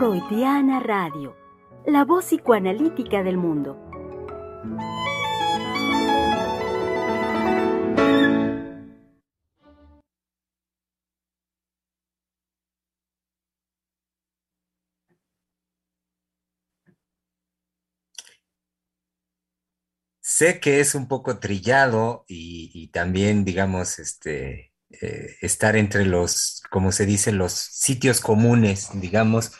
Freudiana Radio, la voz psicoanalítica del mundo. Sé que es un poco trillado y, también, digamos, este, eh, estar entre los, como se dice, los sitios comunes, digamos,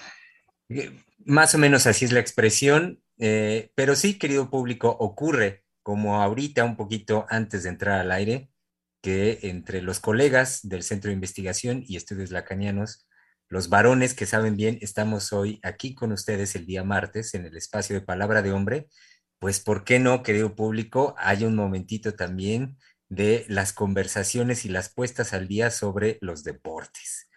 más o menos así es la expresión, eh, pero sí, querido público, ocurre como ahorita, un poquito antes de entrar al aire, que entre los colegas del Centro de Investigación y Estudios Lacanianos, los varones que saben bien, estamos hoy aquí con ustedes el día martes en el espacio de Palabra de Hombre pues, ¿por qué no, querido público? Hay un momentito también de las conversaciones y las puestas al día sobre los deportes.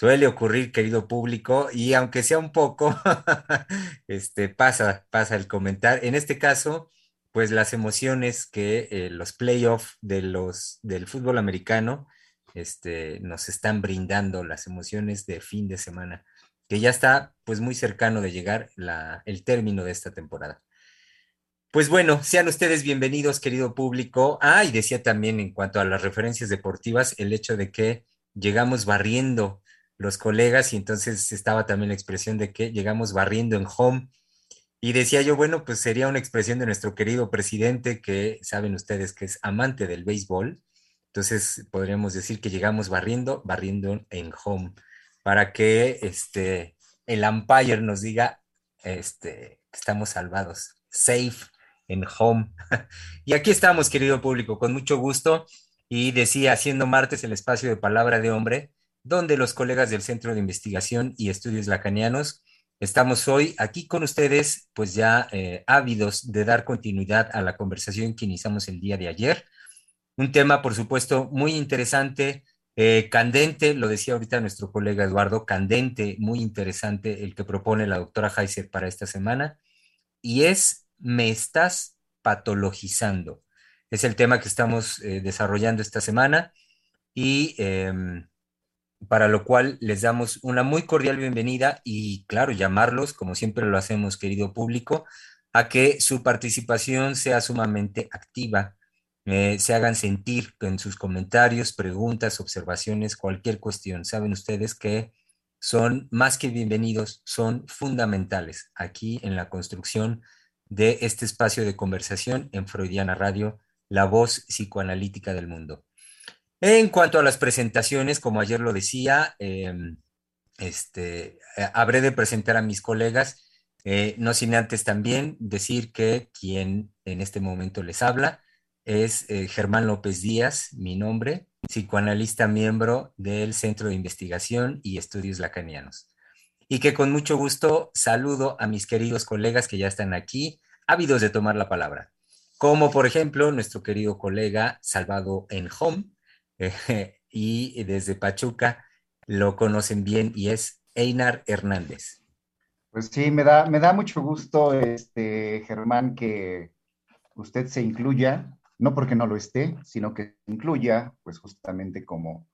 Suele ocurrir, querido público, y aunque sea un poco, este, pasa, pasa el comentar. En este caso, pues las emociones que eh, los playoffs de del fútbol americano este, nos están brindando, las emociones de fin de semana, que ya está pues muy cercano de llegar la, el término de esta temporada. Pues bueno, sean ustedes bienvenidos, querido público. Ah, y decía también en cuanto a las referencias deportivas, el hecho de que llegamos barriendo los colegas y entonces estaba también la expresión de que llegamos barriendo en home. Y decía yo, bueno, pues sería una expresión de nuestro querido presidente que saben ustedes que es amante del béisbol. Entonces podríamos decir que llegamos barriendo, barriendo en home, para que este, el umpire nos diga este, que estamos salvados, safe en home. y aquí estamos, querido público, con mucho gusto. Y decía, haciendo martes el espacio de palabra de hombre, donde los colegas del Centro de Investigación y Estudios Lacanianos estamos hoy aquí con ustedes, pues ya eh, ávidos de dar continuidad a la conversación que iniciamos el día de ayer. Un tema, por supuesto, muy interesante, eh, candente, lo decía ahorita nuestro colega Eduardo, candente, muy interesante el que propone la doctora Heiser para esta semana, y es me estás patologizando. Es el tema que estamos eh, desarrollando esta semana y em, para lo cual les damos una muy cordial bienvenida y claro, llamarlos, como siempre lo hacemos, querido público, a que su participación sea sumamente activa, eh, se hagan sentir en sus comentarios, preguntas, observaciones, cualquier cuestión. Saben ustedes que son más que bienvenidos, son fundamentales aquí en la construcción de este espacio de conversación en Freudiana Radio, la voz psicoanalítica del mundo. En cuanto a las presentaciones, como ayer lo decía, em, este, eh, habré de presentar a mis colegas, eh, no sin antes también decir que quien en este momento les habla es eh, Germán López Díaz, mi nombre, psicoanalista miembro del Centro de Investigación y Estudios Lacanianos. Y que con mucho gusto saludo a mis queridos colegas que ya están aquí, ávidos de tomar la palabra, como por ejemplo nuestro querido colega Salvado en Y desde Pachuca lo conocen bien y es Einar Hernández. Pues sí, me da, me da mucho gusto, este, Germán, que usted se incluya, no porque no lo esté, sino que incluya, pues justamente como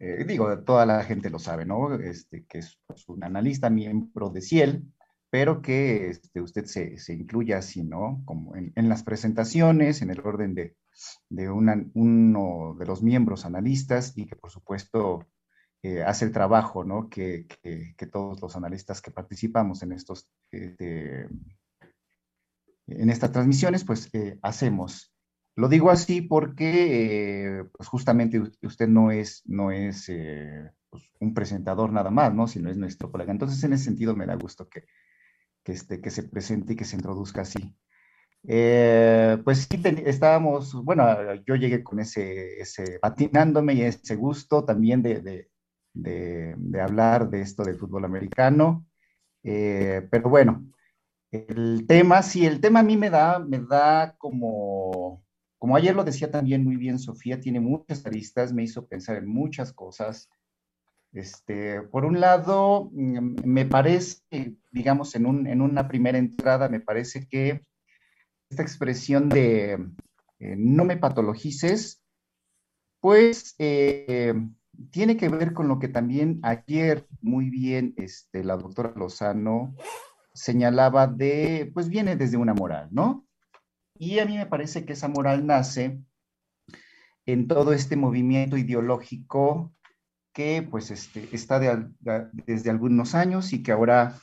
eh, digo, toda la gente lo sabe, ¿no? Este, que es pues, un analista miembro de Ciel, pero que este, usted se, incluya así, ¿no? Como en, las presentaciones, en el orden de, uno de los miembros analistas y que por supuesto eh, hace el trabajo, ¿no? Que, todos los analistas que participamos en estos, este, en estas transmisiones, pues eh, hacemos. Lo digo así porque eh, pues justamente usted no es, no es pues un presentador nada más, ¿no? Sino es nuestro colega. Entonces, en ese sentido, me da gusto que, que, este, que se presente y que se introduzca así. Eh, pues sí, estábamos, bueno, yo llegué con ese, ese patinándome y ese gusto también de, de, de, hablar de esto del fútbol americano. pero bueno, el tema, sí, el tema a mí me da, me da como como ayer lo decía también muy bien Sofía, tiene muchas aristas, me hizo pensar en muchas cosas. Este, por un lado, mm, me parece, digamos, en, un, en una primera entrada, me parece que esta expresión de eh, no me patologices, pues eh, tiene que ver con lo que también ayer muy bien este, la doctora Lozano señalaba de, pues viene desde una moral, ¿no? Y a mí me parece que esa moral nace en todo este movimiento ideológico que pues este, está desde algunos años y que ahora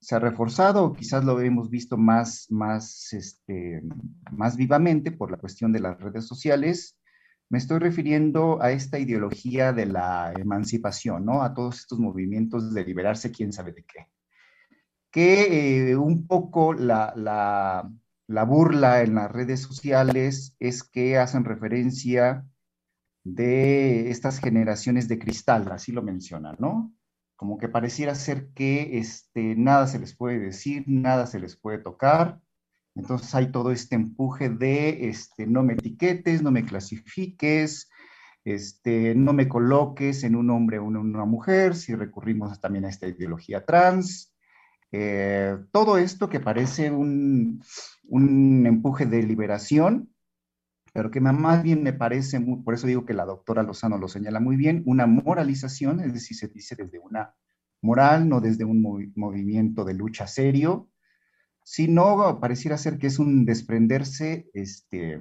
se ha reforzado, o quizás lo hemos visto más, más, este, más vivamente por la cuestión de las redes sociales. Me estoy refiriendo a esta ideología de la emancipación, ¿no? A todos estos movimientos de liberarse, quién sabe de qué. Que eh, un poco la, la, la burla en las redes sociales es que hacen referencia de estas generaciones de cristal, así lo mencionan, ¿no? como que pareciera ser que este, nada se les puede decir, nada se les puede tocar. Entonces hay todo este empuje de este, no me etiquetes, no me clasifiques, este, no me coloques en un hombre o en una mujer, si recurrimos también a esta ideología trans. Eh, todo esto que parece un, un empuje de liberación, pero que más bien me parece, por eso digo que la doctora Lozano lo señala muy bien, una moralización, es decir, se dice desde una moral, no desde un movimiento de lucha serio, sino pareciera ser que es un desprenderse este,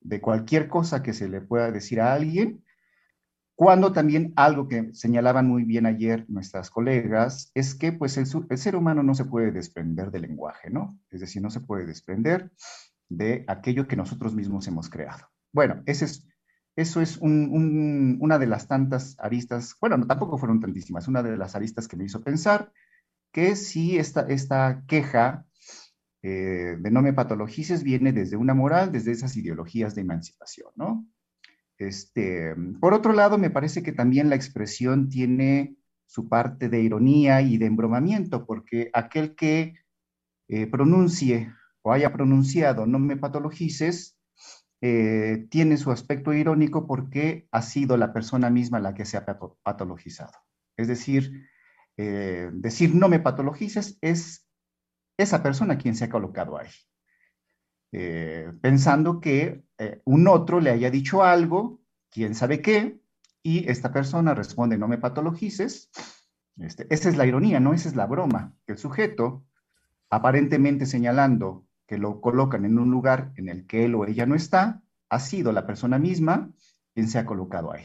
de cualquier cosa que se le pueda decir a alguien, cuando también algo que señalaban muy bien ayer nuestras colegas es que pues el, el ser humano no se puede desprender del lenguaje, ¿no? Es decir, no se puede desprender de aquello que nosotros mismos hemos creado. Bueno, ese es, eso es una de las tantas aristas, bueno, no, tampoco fueron tantísimas, una de las aristas que me hizo pensar que si esta, esta queja eh, de no me patologices viene desde una moral, desde esas ideologías de emancipación, ¿no? Este, por otro lado, me parece que también la expresión tiene su parte de ironía y de embromamiento, porque aquel que eh, pronuncie haya pronunciado no me patologices, eh, tiene su aspecto irónico porque ha sido la persona misma la que se ha patologizado. Es decir, eh, decir no me patologices es esa persona quien se ha colocado ahí. Eh, pensando que un otro le haya dicho algo, quién sabe qué, y esta persona responde no me patologices. Este, esa es la ironía, ¿no? Esa es la broma. El sujeto, aparentemente señalando que lo colocan en un lugar en el que él o ella no está, ha sido la persona misma quien se ha colocado ahí.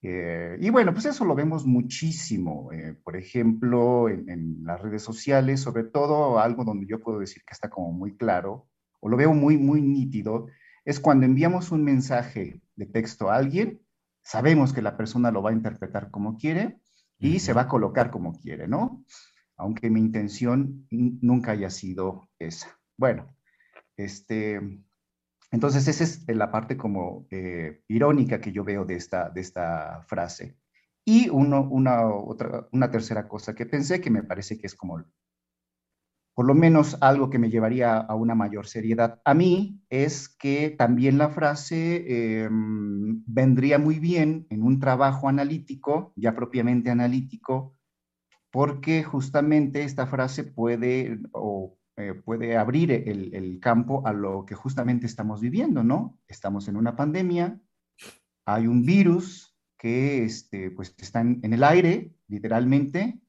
Eh, y bueno, pues eso lo vemos muchísimo, eh, por ejemplo, en, las redes sociales, sobre todo algo donde yo puedo decir que está como muy claro, o lo veo muy, muy nítido, es cuando enviamos un mensaje de texto a alguien, sabemos que la persona lo va a interpretar como quiere y se va a colocar como quiere, ¿no? Aunque mi intención nunca haya sido esa. Bueno, este, entonces esa es la parte como eh, irónica que yo veo de esta, de esta frase. Y uno, una, otra, una tercera cosa que pensé que me parece que es como, por lo menos algo que me llevaría a una mayor seriedad a mí, es que también la frase em, vendría muy bien en un trabajo analítico, ya propiamente analítico, porque justamente esta frase puede eh, puede abrir el, campo a lo que justamente estamos viviendo, ¿no? Estamos en una pandemia, hay un virus que este, pues, está en, el aire, literalmente,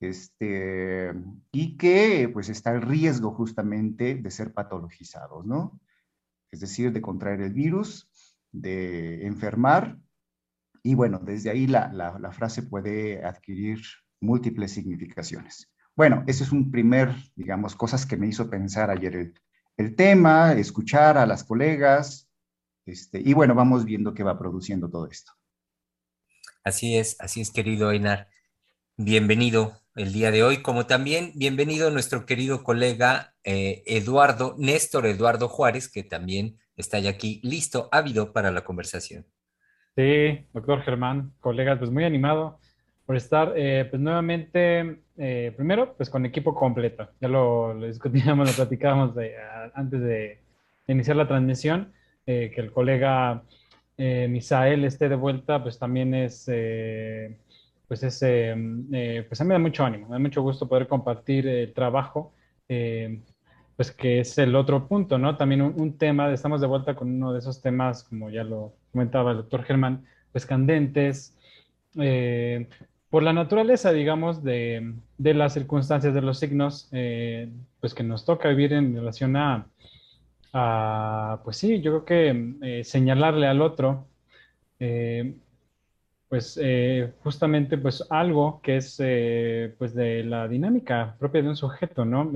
este, y que pues está el riesgo justamente de ser patologizados, ¿no? Es decir, de contraer el virus, de enfermar, y bueno, desde ahí la, la frase puede adquirir múltiples significaciones. Bueno, ese es un primer, digamos, cosas que me hizo pensar ayer el, tema, escuchar a las colegas, este, y bueno, vamos viendo qué va produciendo todo esto. Así es, así es, querido Einar. Bienvenido el día de hoy, como también bienvenido nuestro querido colega eh, Eduardo, Néstor Eduardo Juárez, que también está ya aquí listo, ávido para la conversación. Sí, doctor Germán, colegas, pues muy animado por estar eh, pues nuevamente, eh, primero, pues con equipo completo. Ya lo, discutíamos, lo platicábamos antes de, iniciar la transmisión, eh, que el colega Misael esté de vuelta, pues también es, pues es, pues a mí me da mucho ánimo, me da mucho gusto poder compartir el trabajo, pues que es el otro punto, ¿no? También un, tema, estamos de vuelta con uno de esos temas, como ya lo comentaba el doctor Germán, pues, candentes, por la naturaleza, digamos, de, las circunstancias de los signos, eh, pues que nos toca vivir en relación a, pues sí, yo creo que señalarle al otro, pues justamente pues algo que es pues de la dinámica propia de un sujeto, ¿no?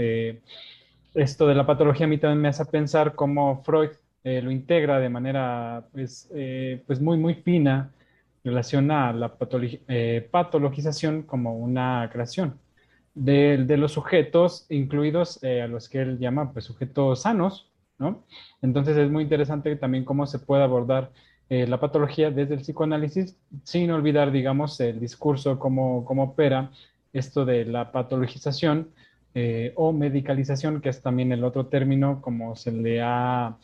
esto de la patología a mí también me hace pensar cómo Freud eh, lo integra de manera pues, eh, pues muy, muy fina en relación a la eh, patologización como una creación de, de los sujetos, incluidos a los que él llama pues, sujetos sanos, ¿no? Entonces es muy interesante también cómo se puede abordar la patología desde el psicoanálisis sin olvidar, digamos, el discurso, cómo, cómo opera esto de la patologización eh, o medicalización, que es también el otro término como se le ha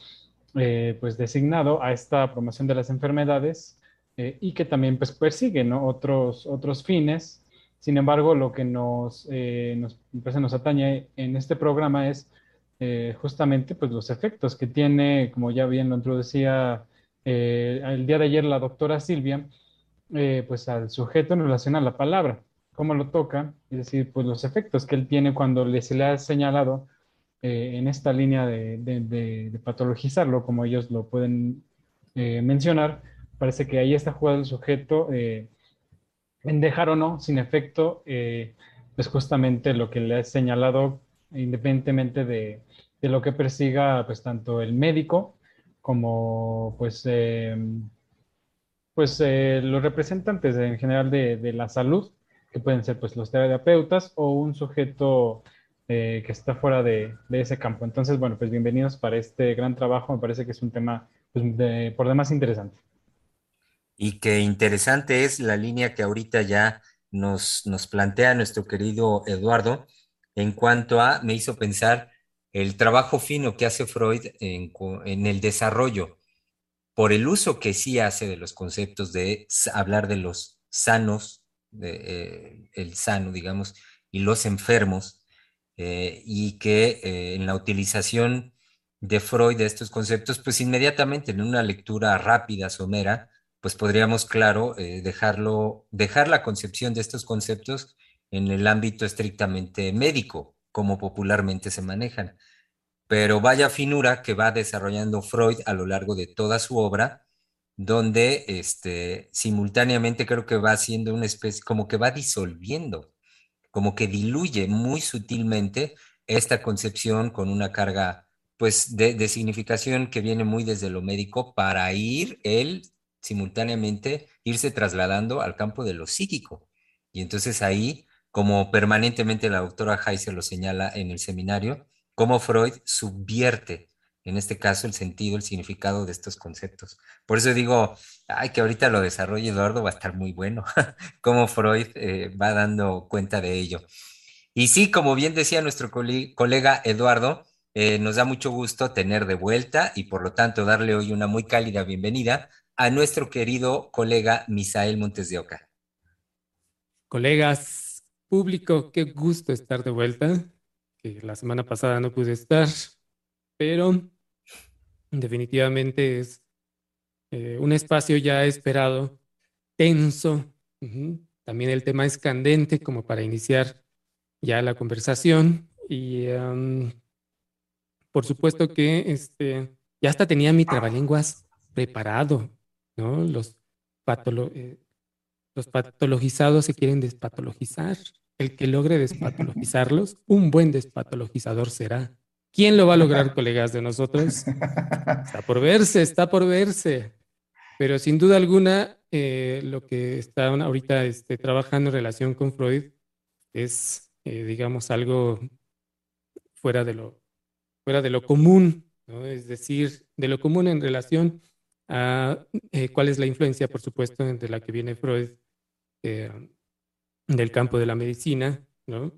eh, pues designado a esta promoción de las enfermedades eh, y que también pues persigue ¿no? otros, otros fines. Sin embargo, lo que nos, nos, pues, nos atañe en este programa es justamente pues los efectos que tiene, como ya bien lo introducía el día de ayer la doctora Silvia, pues al sujeto en relación a la palabra cómo lo toca, es decir, pues los efectos que él tiene cuando le, se le ha señalado eh, en esta línea de, patologizarlo, como ellos lo pueden eh, mencionar, parece que ahí está jugado el sujeto eh, en dejar o no sin efecto, pues justamente lo que le ha señalado independientemente de, lo que persiga pues tanto el médico como pues, pues los representantes en general de la salud que pueden ser pues los terapeutas o un sujeto eh, que está fuera de, ese campo. Entonces, bueno, pues bienvenidos para este gran trabajo. Me parece que es un tema pues, por demás interesante. Y qué interesante es la línea que ahorita ya nos, nos plantea nuestro querido Eduardo en cuanto a, me hizo pensar el trabajo fino que hace Freud en, en el desarrollo, por el uso que sí hace de los conceptos de hablar de los sanos eh, el sano, digamos, y los enfermos, eh, y que eh, en la utilización de Freud de estos conceptos, pues inmediatamente en una lectura rápida, somera, pues podríamos, claro, dejarlo, dejar la concepción de estos conceptos en el ámbito estrictamente médico, como popularmente se manejan. Pero vaya finura que va desarrollando Freud a lo largo de toda su obra, donde este, simultáneamente creo que va haciendo una especie, como que va disolviendo, como que diluye muy sutilmente esta concepción con una carga pues de, significación que viene muy desde lo médico para ir él simultáneamente irse trasladando al campo de lo psíquico. Y entonces ahí, como permanentemente la doctora Heiser lo señala en el seminario, cómo Freud subvierte en este caso el sentido, el significado de estos conceptos. Por eso digo, ay, que ahorita lo desarrolle Eduardo va a estar muy bueno, como Freud eh, va dando cuenta de ello. Y sí, como bien decía nuestro colega Eduardo, eh, nos da mucho gusto tener de vuelta y por lo tanto darle hoy una muy cálida bienvenida a nuestro querido colega Misael Montes de Oca. Colegas, público, qué gusto estar de vuelta, la semana pasada no pude estar, pero definitivamente es eh, un espacio ya esperado, tenso. También el tema es candente como para iniciar ya la conversación y por supuesto que este, ya hasta tenía mi trabalenguas preparado, ¿no? Los, eh, los patologizados se quieren despatologizar. El que logre despatologizarlos, un buen despatologizador será. ¿Quién lo va a lograr, colegas de nosotros? Está por verse, está por verse. Pero sin duda alguna, eh, lo que están ahorita este, trabajando en relación con Freud es, eh, digamos, algo fuera de lo, fuera de lo común, es decir, de lo común en relación a eh, cuál es la influencia, por supuesto, de la que viene Freud del campo de la medicina, ¿no?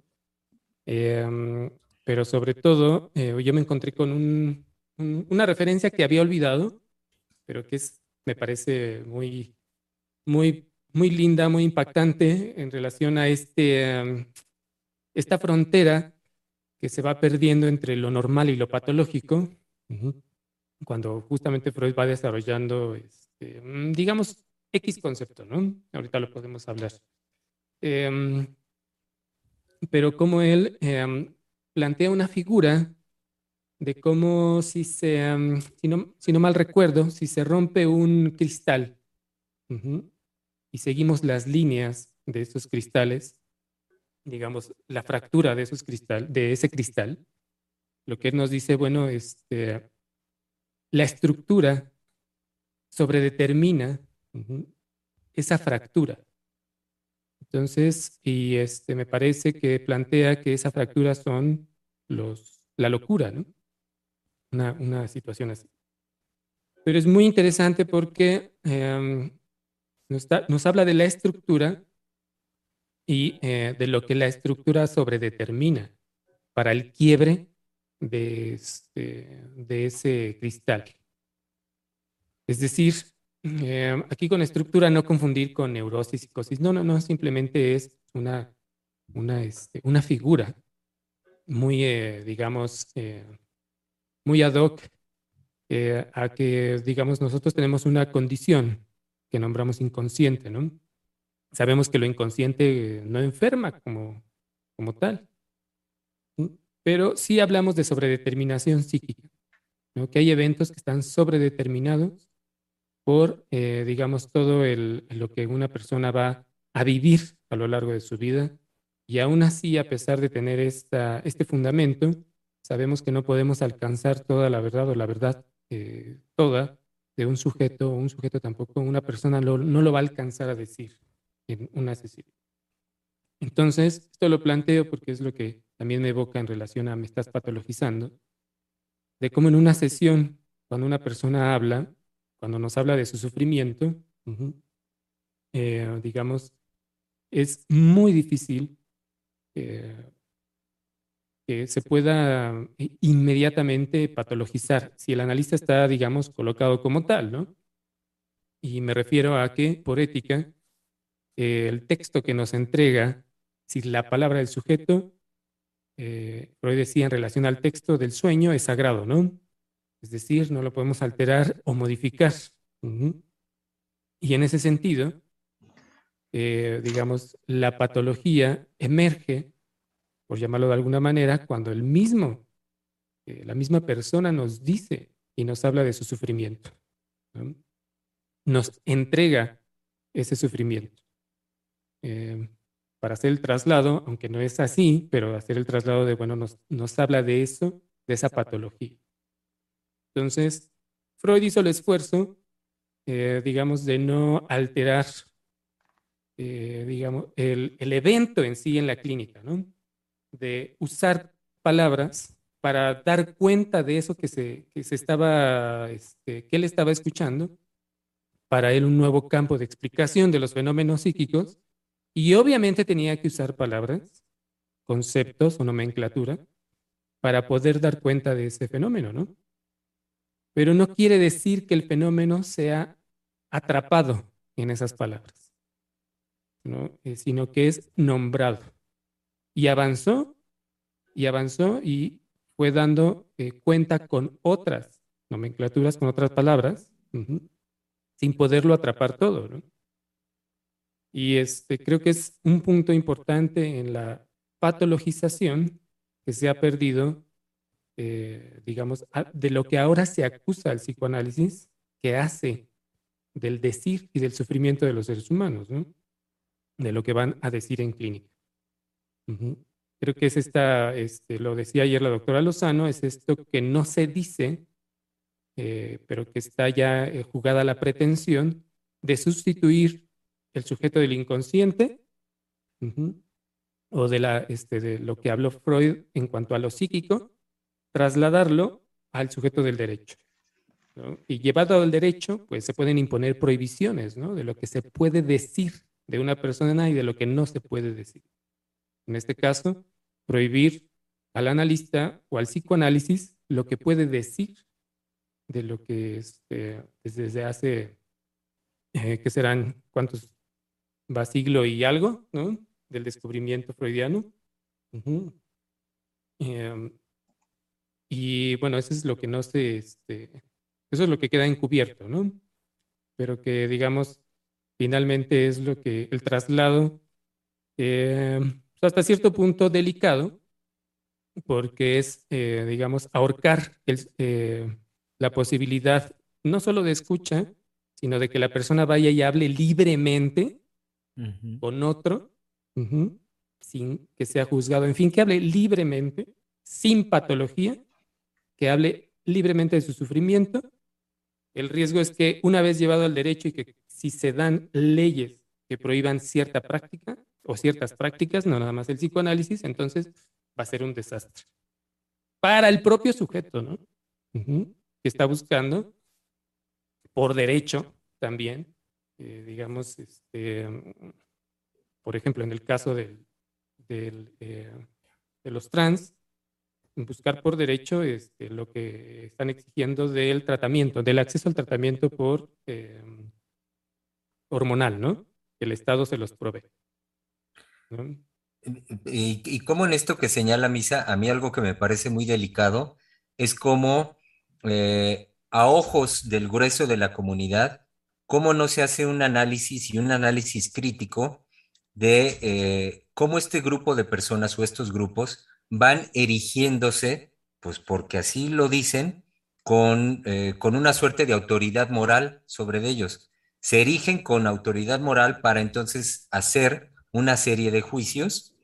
pero sobre todo eh, yo me encontré con una referencia que había olvidado, pero que es, me parece muy, muy, muy linda, muy impactante en relación a este, esta frontera que se va perdiendo entre lo normal y lo patológico, cuando justamente Freud va desarrollando, este, digamos, X concepto, ¿no? Ahorita lo podemos hablar. Em, pero como él em, plantea una figura de cómo si se, em, si, no, si, no, mal recuerdo, si se rompe un cristal y seguimos las líneas de esos cristales, digamos, la fractura de, esos cristal, de ese cristal, lo que nos dice, bueno, este, la estructura sobredetermina esa fractura. Entonces, y este, me parece que plantea que esa fractura son los, la locura, ¿no? Una, una situación así. Pero es muy interesante porque em, nos, nos, habla de la estructura y eh, de lo que la estructura sobredetermina para el quiebre de, este, de ese cristal. Es decir, eh, aquí con estructura no confundir con neurosis, psicosis. No, no, no, simplemente es una, una, este, una figura muy, eh, digamos, eh, muy ad hoc a que, digamos, nosotros tenemos una condición que nombramos inconsciente, ¿no? Sabemos que lo inconsciente no enferma como, como tal, pero sí hablamos de sobredeterminación psíquica, ¿no? que hay eventos que están sobredeterminados por, eh, digamos, todo el, lo que una persona va a vivir a lo largo de su vida. Y aún así, a pesar de tener esta, este fundamento, sabemos que no podemos alcanzar toda la verdad o la verdad eh, toda de un sujeto o un sujeto tampoco, una persona no lo va a alcanzar a decir en una sesión. Entonces, esto lo planteo porque es lo que también me evoca en relación a me estás patologizando, de cómo en una sesión, cuando una persona habla, cuando nos habla de su sufrimiento, eh, digamos, es muy difícil eh, que se pueda inmediatamente patologizar si el analista está, digamos, colocado como tal, ¿no? Y me refiero a que, por ética, el texto que nos entrega, si la palabra del sujeto eh, Freud decía en relación al texto del sueño, es sagrado, ¿no? Es decir, no lo podemos alterar o modificar. Y en ese sentido, eh, digamos, la patología emerge, por llamarlo de alguna manera, cuando el mismo, eh, la misma persona nos dice y nos habla de su sufrimiento. Nos entrega ese sufrimiento. Eh, para hacer el traslado, aunque no es así, pero hacer el traslado de, bueno, nos, nos habla de eso, de esa patología. Entonces, Freud hizo el esfuerzo, eh, digamos, de no alterar, eh, digamos, el, el, evento en sí en la clínica, ¿no? De usar palabras para dar cuenta de eso que se, que se estaba, este, que él estaba escuchando, para él un nuevo campo de explicación de los fenómenos psíquicos y obviamente tenía que usar palabras, conceptos o nomenclatura para poder dar cuenta de ese fenómeno, ¿no? Pero no quiere decir que el fenómeno sea atrapado en esas palabras, ¿no? Eh, sino que es nombrado. Y avanzó, y avanzó y fue dando eh, cuenta con otras nomenclaturas, con otras palabras, sin poderlo atrapar todo, ¿no? Y este, creo que es un punto importante en la patologización que se ha perdido, eh, digamos, de lo que ahora se acusa al psicoanálisis, que hace del decir y del sufrimiento de los seres humanos, ¿no? de lo que van a decir en clínica. Creo que es esta, este, lo decía ayer la doctora Lozano, es esto que no se dice, eh, pero que está ya eh, jugada la pretensión de sustituir el sujeto del inconsciente o de, la, este, de lo que habló Freud en cuanto a lo psíquico, trasladarlo al sujeto del derecho. Y llevado al derecho, pues se pueden imponer prohibiciones de lo que se puede decir de una persona y de lo que no se puede decir. En este caso, prohibir al analista o al psicoanálisis lo que puede decir de lo que este, desde hace, eh, que serán, ¿cuántos? Va siglo y algo, ¿no? Del descubrimiento freudiano. Em, y bueno, eso es lo que no se, este, eso es lo que queda encubierto, ¿no? Pero que, digamos, finalmente es lo que el traslado, eh, pues, hasta cierto punto delicado, porque es, eh, digamos, ahorcar eh, la posibilidad no solo de escucha, sino de que la persona vaya y hable libremente con otro, sin que sea juzgado, en fin, que hable libremente, sin patología, que hable libremente de su sufrimiento. El riesgo es que una vez llevado al derecho y que si se dan leyes que prohíban cierta práctica o ciertas prácticas, no nada más el psicoanálisis, entonces va a ser un desastre. Para el propio sujeto, ¿no? Que está buscando, por derecho también, eh, digamos, este, por ejemplo, en el caso del, eh, de los trans, buscar por derecho este, lo que están exigiendo del tratamiento, del acceso al tratamiento por eh, hormonal, ¿no? Que el Estado se los provee. Y, como en esto que señala Misa, a mí algo que me parece muy delicado es como a ojos del grueso de la comunidad, cómo no se hace un análisis y un análisis crítico de eh, cómo este grupo de personas o estos grupos van erigiéndose, pues porque así lo dicen, con, eh, con una suerte de autoridad moral sobre ellos. Se erigen con autoridad moral para entonces hacer una serie de juicios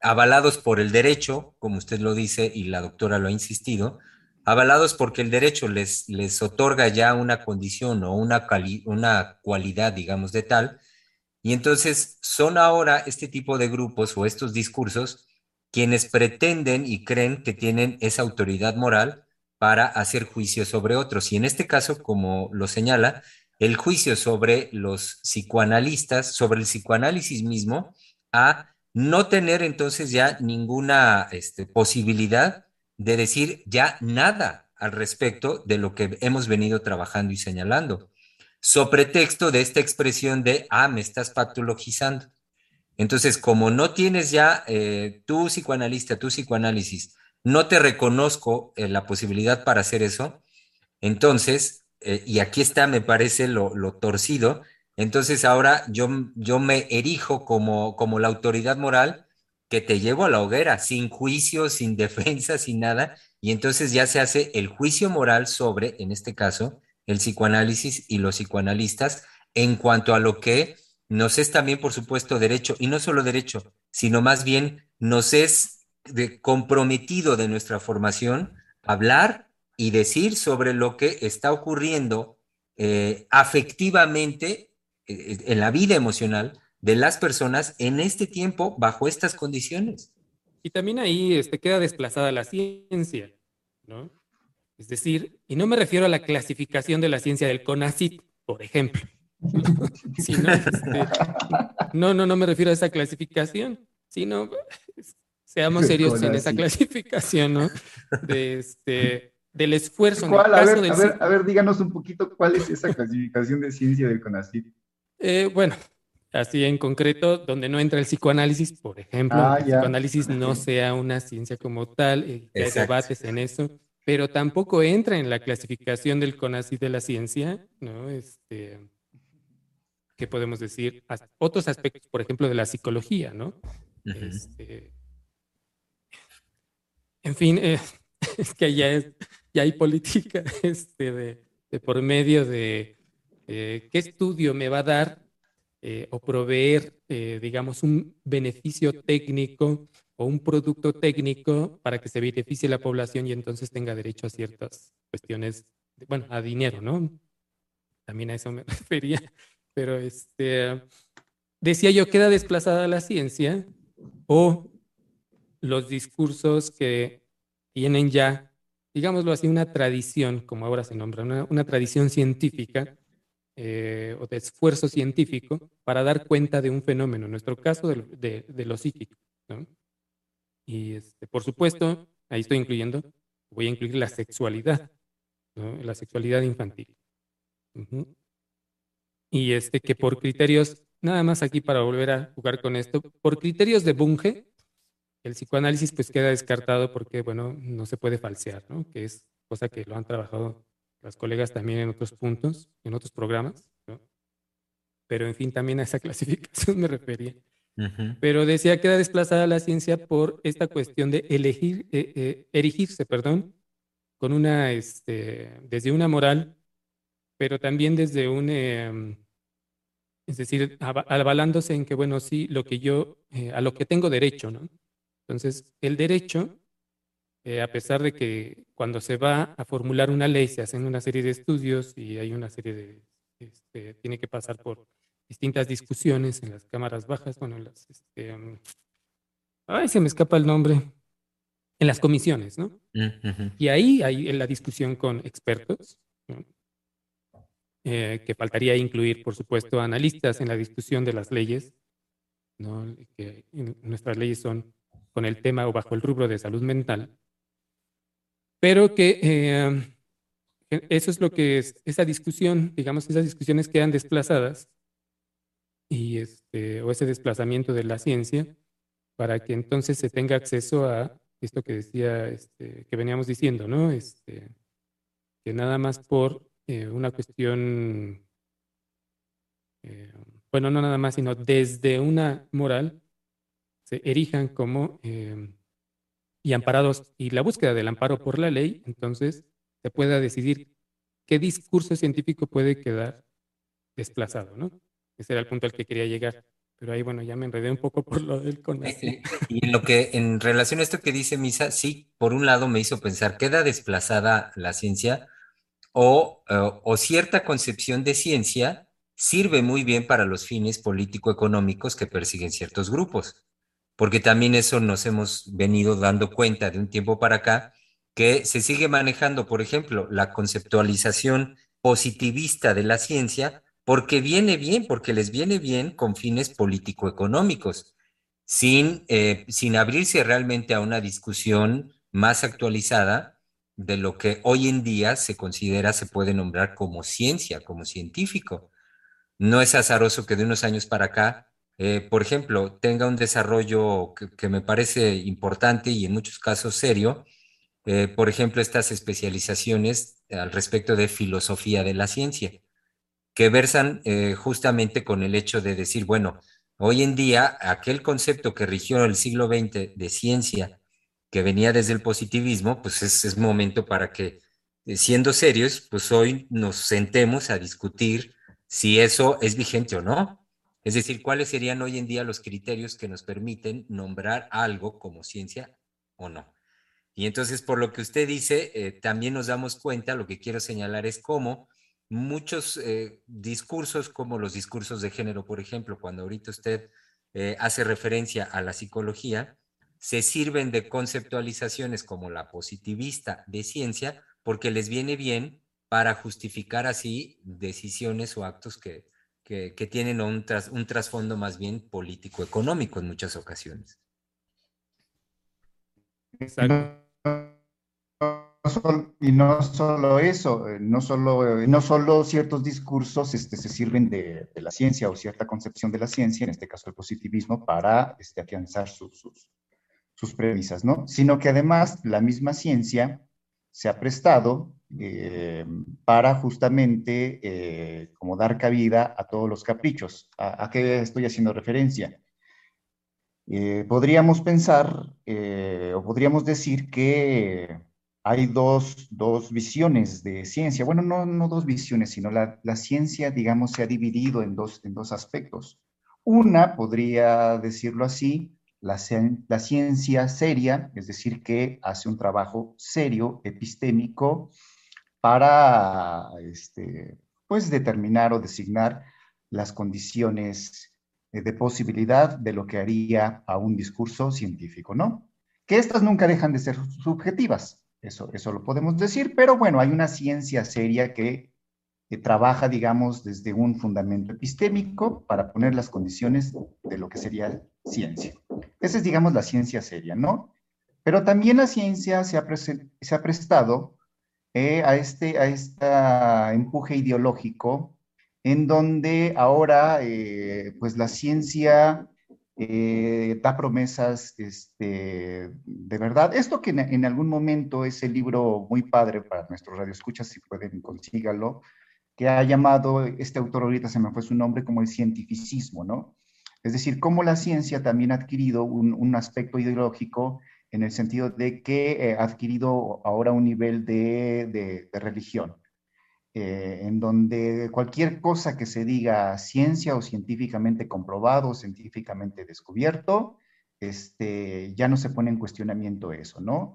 avalados por el derecho, como usted lo dice y la doctora lo ha insistido, avalados porque el derecho les, les otorga ya una condición o una, una cualidad, digamos, de tal, y entonces son ahora este tipo de grupos o estos discursos quienes pretenden y creen que tienen esa autoridad moral para hacer juicio sobre otros. Y en este caso, como lo señala, el juicio sobre los psicoanalistas, sobre el psicoanálisis mismo, a no tener entonces ya ninguna este, posibilidad de decir ya nada al respecto de lo que hemos venido trabajando y señalando, so pretexto de esta expresión de, ah, me estás patologizando. Entonces, como no tienes ya eh, tu psicoanalista, tu psicoanálisis, no te reconozco eh, la posibilidad para hacer eso, entonces, eh, y aquí está, me parece lo, torcido, entonces ahora yo, yo me erijo como, como la autoridad moral que te llevo a la hoguera, sin juicio, sin defensa, sin nada, y entonces ya se hace el juicio moral sobre, en este caso, el psicoanálisis y los psicoanalistas en cuanto a lo que nos es también, por supuesto, derecho, y no solo derecho, sino más bien nos es de, comprometido de nuestra formación hablar y decir sobre lo que está ocurriendo eh, afectivamente eh, en la vida emocional de las personas en este tiempo bajo estas condiciones. Y también ahí este, queda desplazada la ciencia, ¿no? Es decir, y no me refiero a la clasificación de la ciencia del CONACYT, por ejemplo, Este, no, no, no me refiero a esa clasificación, sino seamos serios en esa clasificación, ¿no? De este, del esfuerzo. En a, ver, a, ver, díganos un poquito cuál es esa clasificación de ciencia del CONACYT. Eh, bueno, así en concreto, donde no entra el psicoanálisis, por ejemplo, ah, el psicoanálisis no sea una ciencia como tal, eh, hay debates en eso, pero tampoco entra en la clasificación del CONACYT de la ciencia, ¿no? Este, ¿qué podemos decir? Otros aspectos, por ejemplo, de la psicología, ¿no? Este, en fin, eh, es que ya, es, ya hay política este, de, por medio de eh, qué estudio me va a dar eh, o proveer, digamos, un beneficio técnico o un producto técnico para que se beneficie la población y entonces tenga derecho a ciertas cuestiones, bueno, a dinero, ¿no? También a eso me refería pero este, decía yo, queda desplazada la ciencia o los discursos que tienen ya, digámoslo así, una tradición, como ahora se nombra, una, tradición científica eh, o de esfuerzo científico para dar cuenta de un fenómeno, en nuestro caso de, de, lo psíquico. Y este, por supuesto, ahí estoy incluyendo, voy a incluir la sexualidad, la sexualidad infantil. Y este que por criterios, nada más aquí para volver a jugar con esto, por criterios de Bunge, el psicoanálisis pues queda descartado porque, bueno, no se puede falsear, ¿no? Que es cosa que lo han trabajado las colegas también en otros puntos, en otros programas, pero en fin, también a esa clasificación me refería. Pero decía que queda desplazada la ciencia por esta cuestión de elegir, eh, eh, erigirse, perdón, con una, este, desde una moral, pero también desde un, em, es decir, avalándose en que, bueno, sí, lo que yo, eh, a lo que tengo derecho, ¿no? Entonces, el derecho, a pesar de que cuando se va a formular una ley se hacen una serie de estudios y hay una serie de, este, tiene que pasar por distintas discusiones en las cámaras bajas, bueno, en las, este, um, ay, se me escapa el nombre, en las comisiones, ¿no? Y ahí hay la discusión con expertos, eh, que faltaría incluir, por supuesto, analistas en la discusión de las leyes, ¿no? que nuestras leyes son con el tema o bajo el rubro de salud mental, pero que eh, eso es lo que es, esa discusión, digamos, esas discusiones quedan desplazadas y este, o ese desplazamiento de la ciencia para que entonces se tenga acceso a esto que decía, este, que veníamos diciendo, ¿no? Este, que nada más por eh, una cuestión, eh, bueno, no nada más, sino desde una moral, se erijan como y amparados, y la búsqueda del amparo por la ley, entonces se pueda decidir qué discurso científico puede quedar desplazado, ¿no? Ese era el punto al que quería llegar. Pero ahí, bueno, ya me enredé un poco por lo del CONACYT. Y en lo que, en relación a esto que dice Misa, sí, por un lado me hizo pensar, ¿queda desplazada la ciencia? O, eh, o cierta concepción de ciencia sirve muy bien para los fines político-económicos que persiguen ciertos grupos. Porque también eso nos hemos venido dando cuenta de un tiempo para acá, que se sigue manejando, por ejemplo, la conceptualización positivista de la ciencia porque viene bien, porque les viene bien con fines político-económicos, sin, eh, sin abrirse realmente a una discusión más actualizada de lo que hoy en día se considera, se puede nombrar como ciencia, como científico. No es azaroso que de unos años para acá, eh, por ejemplo, tenga un desarrollo que, me parece importante y en muchos casos serio, eh, por ejemplo, estas especializaciones al respecto de filosofía de la ciencia que versan eh, justamente con el hecho de decir, bueno, hoy en día aquel concepto que rigió el siglo XX de ciencia, que venía desde el positivismo, pues es, momento para que, siendo serios, pues hoy nos sentemos a discutir si eso es vigente o no. Es decir, cuáles serían hoy en día los criterios que nos permiten nombrar algo como ciencia o no. Y entonces, por lo que usted dice, eh, también nos damos cuenta, lo que quiero señalar es cómo muchos eh, discursos, como los discursos de género, por ejemplo, cuando ahorita usted eh, hace referencia a la psicología, se sirven de conceptualizaciones como la positivista de ciencia porque les viene bien para justificar así decisiones o actos que, que, tienen un, un trasfondo más bien político-económico en muchas ocasiones. Exacto y no solo eso, eh, no solo, no solo ciertos discursos este, se sirven de, la ciencia o cierta concepción de la ciencia, en este caso el positivismo, para este, afianzar sus, sus, premisas, ¿no? Sino que además la misma ciencia se ha prestado eh, para justamente eh, como dar cabida a todos los caprichos. ¿A, qué estoy haciendo referencia? podríamos pensar o podríamos decir que hay dos, visiones de ciencia. Bueno, no, no dos visiones, sino la, ciencia, digamos, se ha dividido en dos, en dos aspectos. Una, podría decirlo así, la, la, ciencia seria, es decir, que hace un trabajo serio, epistémico, para este, pues, determinar o designar las condiciones de posibilidad de lo que haría a un discurso científico, ¿no? Que estas nunca dejan de ser subjetivas. Eso, eso lo podemos decir, pero bueno, hay una ciencia seria que, trabaja, digamos, desde un fundamento epistémico para poner las condiciones de lo que sería ciencia. Esa es, digamos, la ciencia seria, ¿no? Pero también la ciencia se ha, se ha prestado eh, a, este, a este empuje ideológico en donde ahora, eh, pues la ciencia eh, da promesas este, de verdad. Esto que en, algún momento es el libro muy padre para nuestros radioescuchas, si pueden consígalo, que ha llamado, este autor ahorita se me fue su nombre, como el cientificismo, ¿no? Es decir, cómo la ciencia también ha adquirido un, aspecto ideológico en el sentido de que eh, ha adquirido ahora un nivel de, religión, eh, en donde cualquier cosa que se diga ciencia o científicamente comprobado, científicamente descubierto, este, ya no se pone en cuestionamiento eso, ¿no?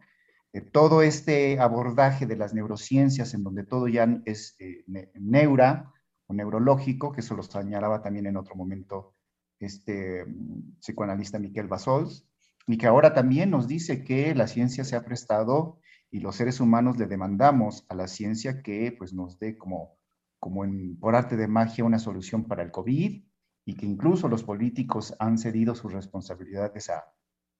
Eh, todo este abordaje de las neurociencias, en donde todo ya es neura o neurológico, que eso lo señalaba también en otro momento este mm, psicoanalista Miquel Basols, y que ahora también nos dice que la ciencia se ha prestado y los seres humanos le demandamos a la ciencia que pues, nos dé como, como por arte de magia una solución para el COVID y que incluso los políticos han cedido sus responsabilidades a,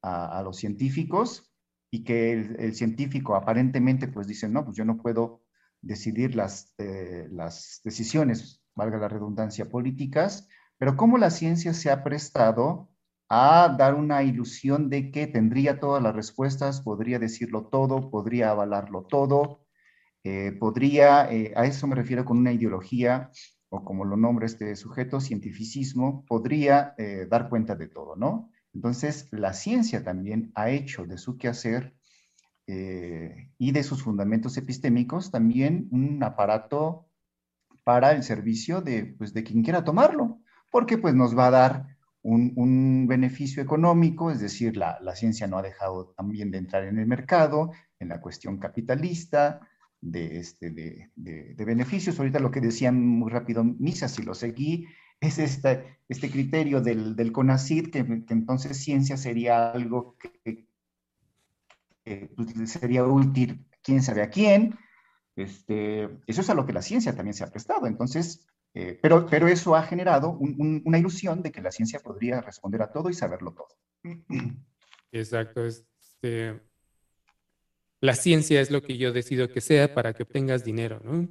a, los científicos y que el, científico aparentemente pues dice, no, pues yo no puedo decidir las, eh, las decisiones, valga la redundancia, políticas, pero cómo la ciencia se ha prestado a dar una ilusión de que tendría todas las respuestas, podría decirlo todo, podría avalarlo todo, eh, podría, eh, a eso me refiero con una ideología o como lo nombra este sujeto, cientificismo, podría eh, dar cuenta de todo, ¿no? Entonces, la ciencia también ha hecho de su quehacer eh, y de sus fundamentos epistémicos también un aparato para el servicio de, pues, de quien quiera tomarlo, porque pues nos va a dar un, beneficio económico, es decir, la, ciencia no ha dejado también de entrar en el mercado, en la cuestión capitalista, de, este, de, de, beneficios. Ahorita lo que decían muy rápido Misa, si lo seguí, es este, criterio del, del CONACID, que, entonces ciencia sería algo que, sería útil quién sabe a quién. Este, eso es a lo que la ciencia también se ha prestado. Entonces, eh, pero, pero eso ha generado un, una ilusión de que la ciencia podría responder a todo y saberlo todo. Exacto. Este, la ciencia es lo que yo decido que sea para que obtengas dinero, ¿no?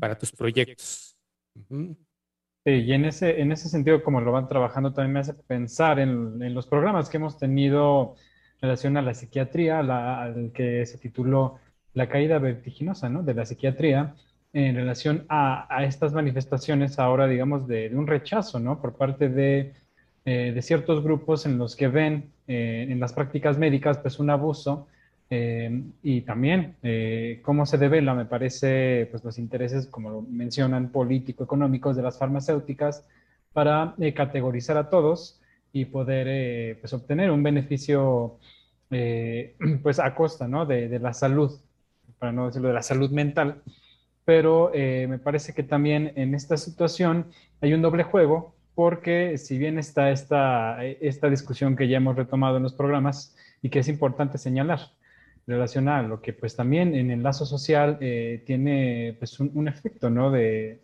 Para tus proyectos. Sí, y en ese, en ese sentido, como lo van trabajando, también me hace pensar en, los programas que hemos tenido en relación a la psiquiatría, al que se tituló La caída vertiginosa, ¿no? De la psiquiatría, en relación a, estas manifestaciones ahora, digamos, de, un rechazo, ¿no? Por parte de, eh, de ciertos grupos en los que ven eh, en las prácticas médicas, pues, un abuso eh, y también eh, cómo se devela, me parece, pues los intereses, como mencionan, político-económicos de las farmacéuticas para categorizar a todos y poder pues, obtener un beneficio pues a costa ¿no? de, de, la salud, para no decirlo de la salud mental. Pero me parece que también en esta situación hay un doble juego porque si bien está esta, esta discusión que ya hemos retomado en los programas y que es importante señalar, relaciona a lo que pues también en el lazo social eh, tiene pues un, efecto, ¿no? De,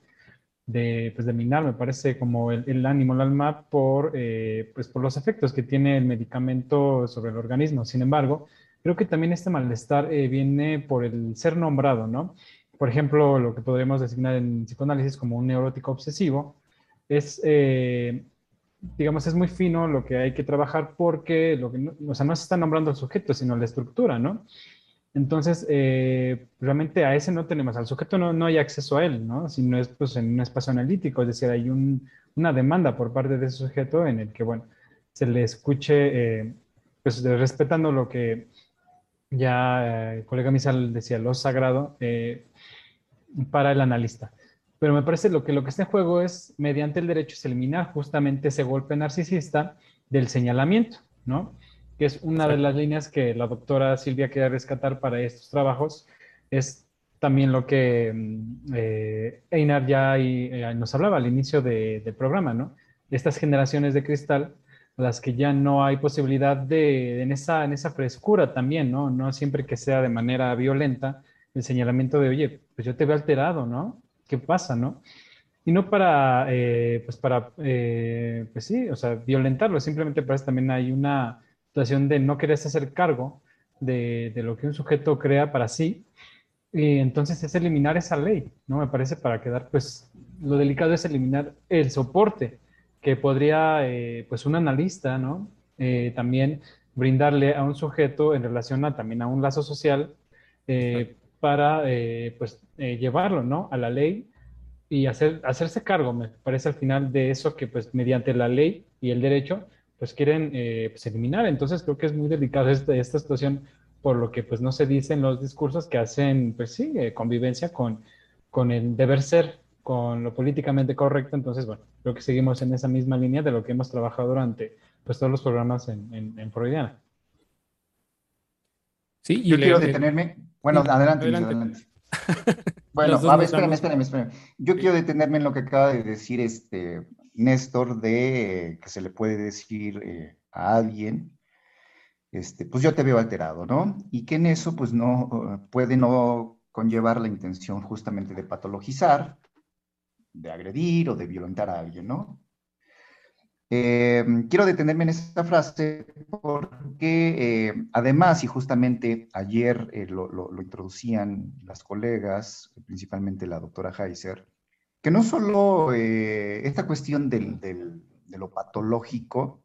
de, pues, de minar, me parece, como el, ánimo, el alma, por, eh, pues, por los efectos que tiene el medicamento sobre el organismo. Sin embargo, creo que también este malestar eh, viene por el ser nombrado, ¿no? Por ejemplo, lo que podríamos designar en psicoanálisis como un neurótico obsesivo es digamos, es muy fino lo que hay que trabajar porque, lo que no, o sea, no se está nombrando el sujeto, sino la estructura, ¿no? Entonces, eh, realmente a ese no tenemos, al sujeto no, no hay acceso a él, ¿no? Si no es pues, en un espacio analítico, es decir, hay un, una demanda por parte de ese sujeto en el que, bueno, se le escuche, eh, pues respetando lo que ya eh, el colega Misal decía, lo sagrado para el analista. Pero me parece lo que lo que está en juego es, mediante el derecho, es eliminar justamente ese golpe narcisista del señalamiento, ¿no? Que es una de las líneas que la doctora Silvia quiere rescatar para estos trabajos. Es también lo que mm, eh, Einar ya eh, nos hablaba al inicio del programa, ¿no? Estas generaciones de cristal, las que ya no hay posibilidad de, en, esa, en esa frescura también, ¿no? No siempre que sea de manera violenta, el señalamiento de, oye, pues yo te veo alterado, ¿no? qué pasa, ¿no? Y no para, eh, pues para, eh, pues sí, o sea, violentarlo, simplemente para eso también hay una situación de no quererse hacer cargo de, de, lo que un sujeto crea para sí. Y entonces es eliminar esa ley, ¿no? Me parece para quedar, pues, lo delicado es eliminar el soporte que podría, eh, pues, un analista, ¿no? también brindarle a un sujeto en relación a, también a un lazo social para, pues, eh, llevarlo ¿no? a la ley y hacer, hacerse cargo, me parece al final de eso que pues mediante la ley y el derecho pues quieren eh, pues, eliminar. Entonces creo que es muy delicada esta, esta situación por lo que pues no se dicen los discursos que hacen pues sí, eh, convivencia con, con el deber ser, con lo políticamente correcto. Entonces, bueno, creo que seguimos en esa misma línea de lo que hemos trabajado durante pues todos los programas en, en, en Freudiana. Sí, yo quiero detenerme. Bueno, adelante, adelante. bueno, a ver, espérame, espérame, espérame. Yo quiero detenerme en lo que acaba de decir este Néstor de que se le puede decir eh, a alguien, este, pues yo te veo alterado, ¿no? Y que en eso, pues no, puede no conllevar la intención justamente de patologizar, de agredir o de violentar a alguien, ¿no? Eh, quiero detenerme en esta frase porque eh, además, y justamente ayer eh, lo, introducían las colegas, principalmente la doctora Heiser, que no solo esta cuestión de lo patológico,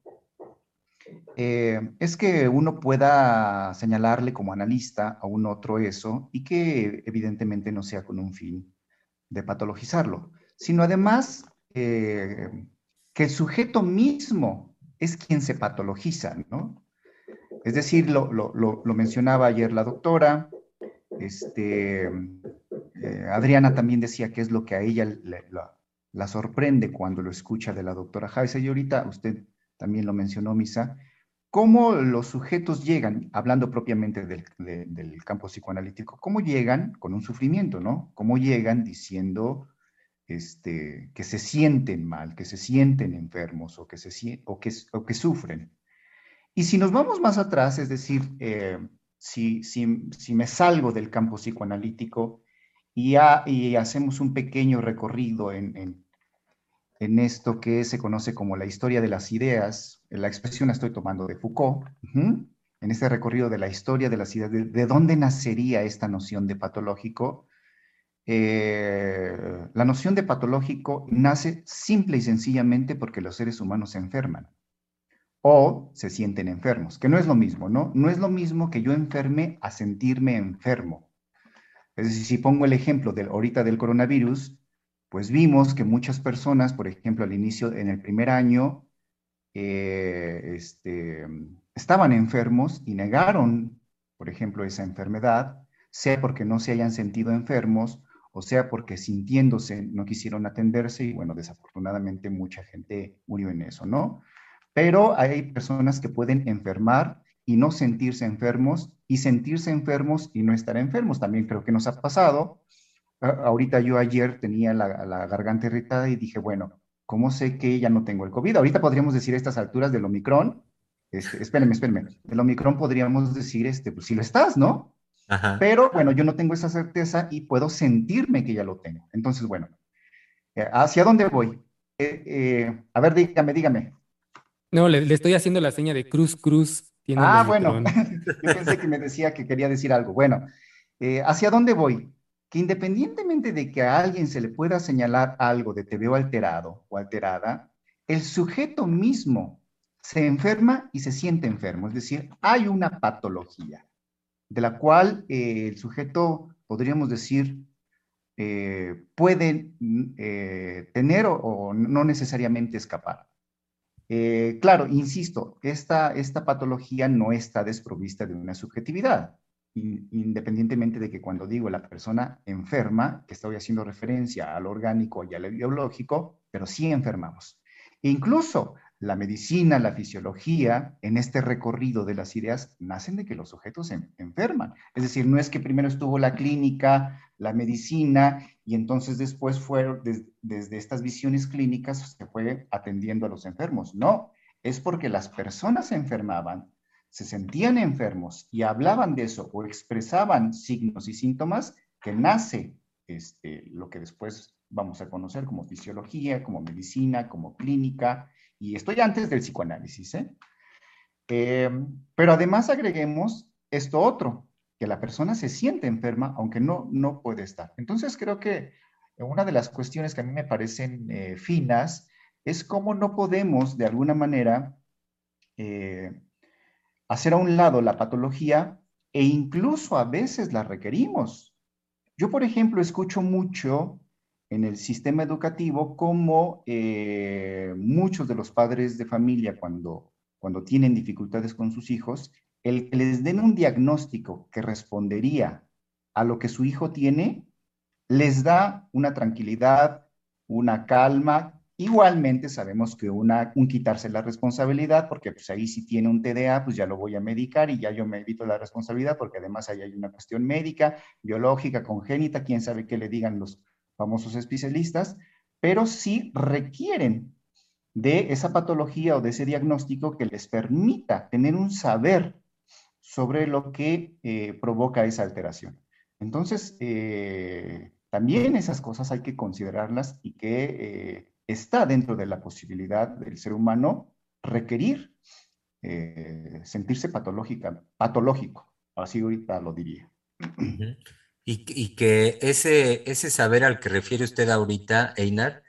es que uno pueda señalarle como analista a un otro eso y que evidentemente no sea con un fin de patologizarlo, sino además que el sujeto mismo es quien se patologiza, ¿no? Es decir, lo, mencionaba ayer la doctora, este, eh, Adriana también decía que es lo que a ella la, sorprende cuando lo escucha de la doctora Jaisa, y ahorita usted también lo mencionó, Misa, cómo los sujetos llegan, hablando propiamente del, del campo psicoanalítico, cómo llegan con un sufrimiento, ¿no? Cómo llegan diciendo este, que se sienten mal, que se sienten enfermos o que, se, o que, sufren. Y si nos vamos más atrás, es decir, eh, si, me salgo del campo psicoanalítico y, hacemos un pequeño recorrido en, esto que se conoce como la historia de las ideas, la expresión la estoy tomando de Foucault, en este recorrido de la historia de las ideas, de, de dónde nacería esta noción de patológico, eh, la noción de patológico nace simple y sencillamente porque los seres humanos se enferman o se sienten enfermos, que no es lo mismo, ¿no? No es lo mismo que yo enferme a sentirme enfermo. Es decir, si pongo el ejemplo de ahorita del coronavirus, pues vimos que muchas personas, por ejemplo, al inicio, en el primer año, eh, este, estaban enfermos y negaron, por ejemplo, esa enfermedad, sea porque no se hayan sentido enfermos o sea porque sintiéndose no quisieron atenderse y bueno, desafortunadamente mucha gente murió en eso, ¿no? Pero hay personas que pueden enfermar y no sentirse enfermos y sentirse enfermos y no estar enfermos. También creo que nos ha pasado. Ahorita yo ayer tenía la, garganta irritada y dije, bueno, ¿cómo sé que ya no tengo el COVID? Ahorita podríamos decir a estas alturas del Omicron, este, espérenme, espérenme, del Omicron podríamos decir, este, pues si lo estás, ¿no? Pero bueno, yo no tengo esa certeza y puedo sentirme que ya lo tengo. Entonces, bueno, eh, ¿hacia dónde voy? Eh, eh, a ver, dígame, dígame. No, le, estoy haciendo la seña de cruz, cruz. Ah, bueno, yo pensé que me decía que quería decir algo. Bueno, ¿hacia dónde voy? Que independientemente de que a alguien se le pueda señalar algo de te veo alterado o alterada, el sujeto mismo se enferma y se siente enfermo, es decir, hay una patología de la cual eh, el sujeto, podríamos decir, eh, puede eh, tener o, no necesariamente escapar. claro, insisto, esta, esta patología no está desprovista de una subjetividad, independientemente de que cuando digo la persona enferma, que estoy haciendo referencia al orgánico y al biológico, pero sí enfermamos. E incluso la medicina, la fisiología, en este recorrido de las ideas, nacen de que los sujetos se enferman. Es decir, no es que primero estuvo la clínica, la medicina, y entonces después fueron, desde estas visiones clínicas, se fue atendiendo a los enfermos. No, es porque las personas se enfermaban, se sentían enfermos y hablaban de eso o expresaban signos y síntomas que nace este, lo que después vamos a conocer como fisiología, como medicina, como clínica, y estoy antes del psicoanálisis, ¿eh? ¿eh? pero además agreguemos esto otro, que la persona se siente enferma aunque no, no puede estar. Entonces creo que una de las cuestiones que a mí me parecen eh, finas es cómo no podemos de alguna manera eh, hacer a un lado la patología e incluso a veces la requerimos. Yo, por ejemplo, escucho mucho en el sistema educativo como eh, muchos de los padres de familia cuando, cuando tienen dificultades con sus hijos, el que les den un diagnóstico que respondería a lo que su hijo tiene, les da una tranquilidad, una calma. Igualmente sabemos que una, un quitarse la responsabilidad, porque pues ahí si tiene un TDA, pues ya lo voy a medicar y ya yo me evito la responsabilidad, porque además ahí hay una cuestión médica, biológica, congénita, quién sabe qué le digan los famosos especialistas, pero sí requieren de esa patología o de ese diagnóstico que les permita tener un saber sobre lo que eh, provoca esa alteración. Entonces, eh, también esas cosas hay que considerarlas y que eh, está dentro de la posibilidad del ser humano requerir sentirse patológica, patológico, así ahorita lo diría. Y, que ese, ese saber al que refiere usted ahorita, Einar,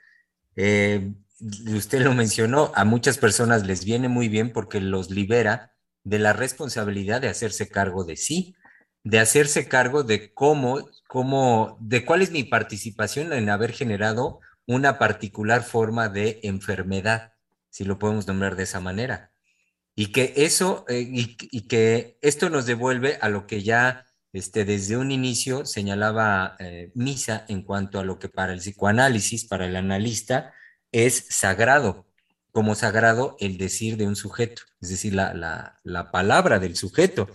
usted lo mencionó, a muchas personas les viene muy bien porque los libera de la responsabilidad de hacerse cargo de sí, de hacerse cargo de cómo, cómo, de cuál es mi participación en haber generado una particular forma de enfermedad, si lo podemos nombrar de esa manera. Y que eso, eh, y, que esto nos devuelve a lo que ya este, desde un inicio señalaba eh, Misa en cuanto a lo que para el psicoanálisis, para el analista, es sagrado como sagrado el decir de un sujeto, es decir, la, palabra del sujeto,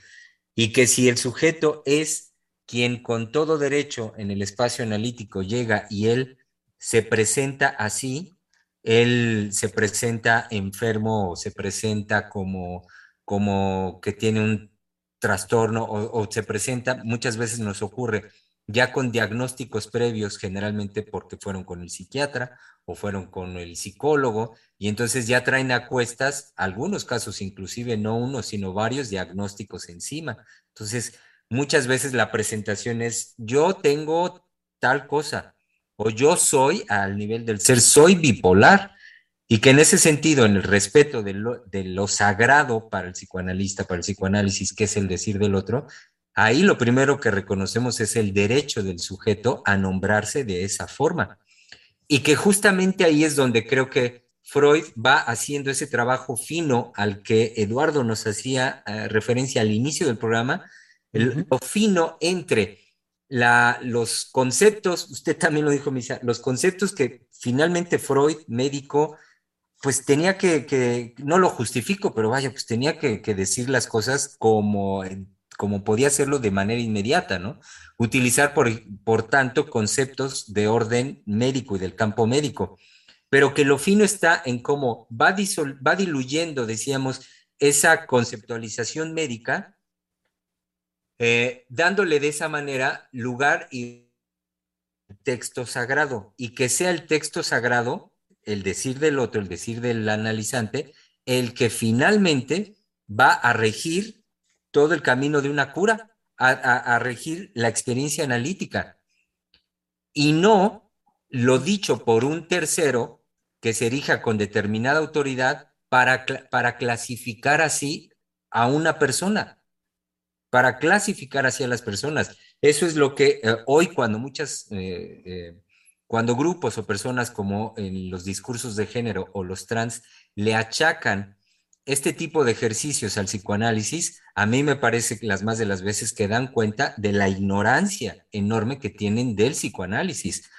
y que si el sujeto es quien con todo derecho en el espacio analítico llega y él se presenta así, él se presenta enfermo o se presenta como, como que tiene un trastorno o, se presenta, muchas veces nos ocurre ya con diagnósticos previos, generalmente porque fueron con el psiquiatra o fueron con el psicólogo, y entonces ya traen a cuestas, algunos casos inclusive no uno, sino varios diagnósticos encima. Entonces, muchas veces la presentación es, yo tengo tal cosa, o yo soy al nivel del ser, soy bipolar, y que en ese sentido, en el respeto de lo, de lo sagrado para el psicoanalista, para el psicoanálisis, que es el decir del otro, Ahí lo primero que reconocemos es el derecho del sujeto a nombrarse de esa forma. Y que justamente ahí es donde creo que Freud va haciendo ese trabajo fino al que Eduardo nos hacía eh, referencia al inicio del programa, lo fino entre los conceptos, usted también lo dijo, Misa, los conceptos que finalmente Freud, médico, pues tenía que, no lo justifico, pero vaya, pues tenía que, decir las cosas como como podía hacerlo de manera inmediata, ¿no? Utilizar, por, por tanto, conceptos de orden médico y del campo médico, pero que lo fino está en cómo va, va diluyendo, decíamos, esa conceptualización médica, eh, dándole de esa manera lugar y texto sagrado, y que sea el texto sagrado, el decir del otro, el decir del analizante, el que finalmente va a regir todo el camino de una cura, a, regir la experiencia analítica. Y no lo dicho por un tercero que se erija con determinada autoridad para, para clasificar así a una persona, para clasificar así a las personas. Eso es lo que eh, hoy cuando muchas, eh, eh, cuando grupos o personas como en los discursos de género o los trans le achacan este tipo de ejercicios al psicoanálisis, a mí me parece que las más de las veces que dan cuenta de la ignorancia enorme que tienen del psicoanálisis,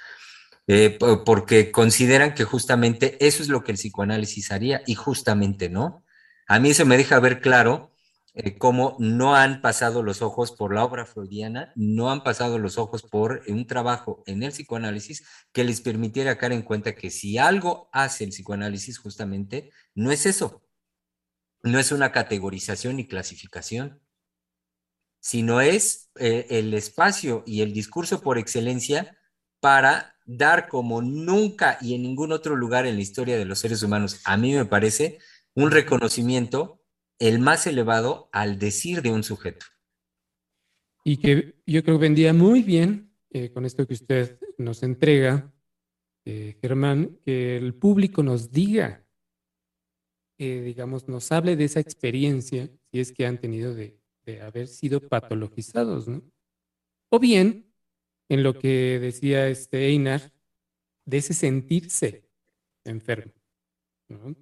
eh, porque consideran que justamente eso es lo que el psicoanálisis haría y justamente no. A mí eso me deja ver claro eh, cómo no han pasado los ojos por la obra freudiana, no han pasado los ojos por un trabajo en el psicoanálisis que les permitiera caer en cuenta que si algo hace el psicoanálisis justamente, no es eso, no es una categorización ni clasificación, sino es eh, el espacio y el discurso por excelencia para dar como nunca y en ningún otro lugar en la historia de los seres humanos, a mí me parece, un reconocimiento el más elevado al decir de un sujeto. Y que yo creo que vendía muy bien eh, con esto que usted nos entrega, eh, Germán, que el público nos diga digamos, nos hable de esa experiencia, si es que han tenido de, haber sido patologizados, ¿no? O bien, en lo que decía este Einar, de ese sentirse enfermo, ¿no?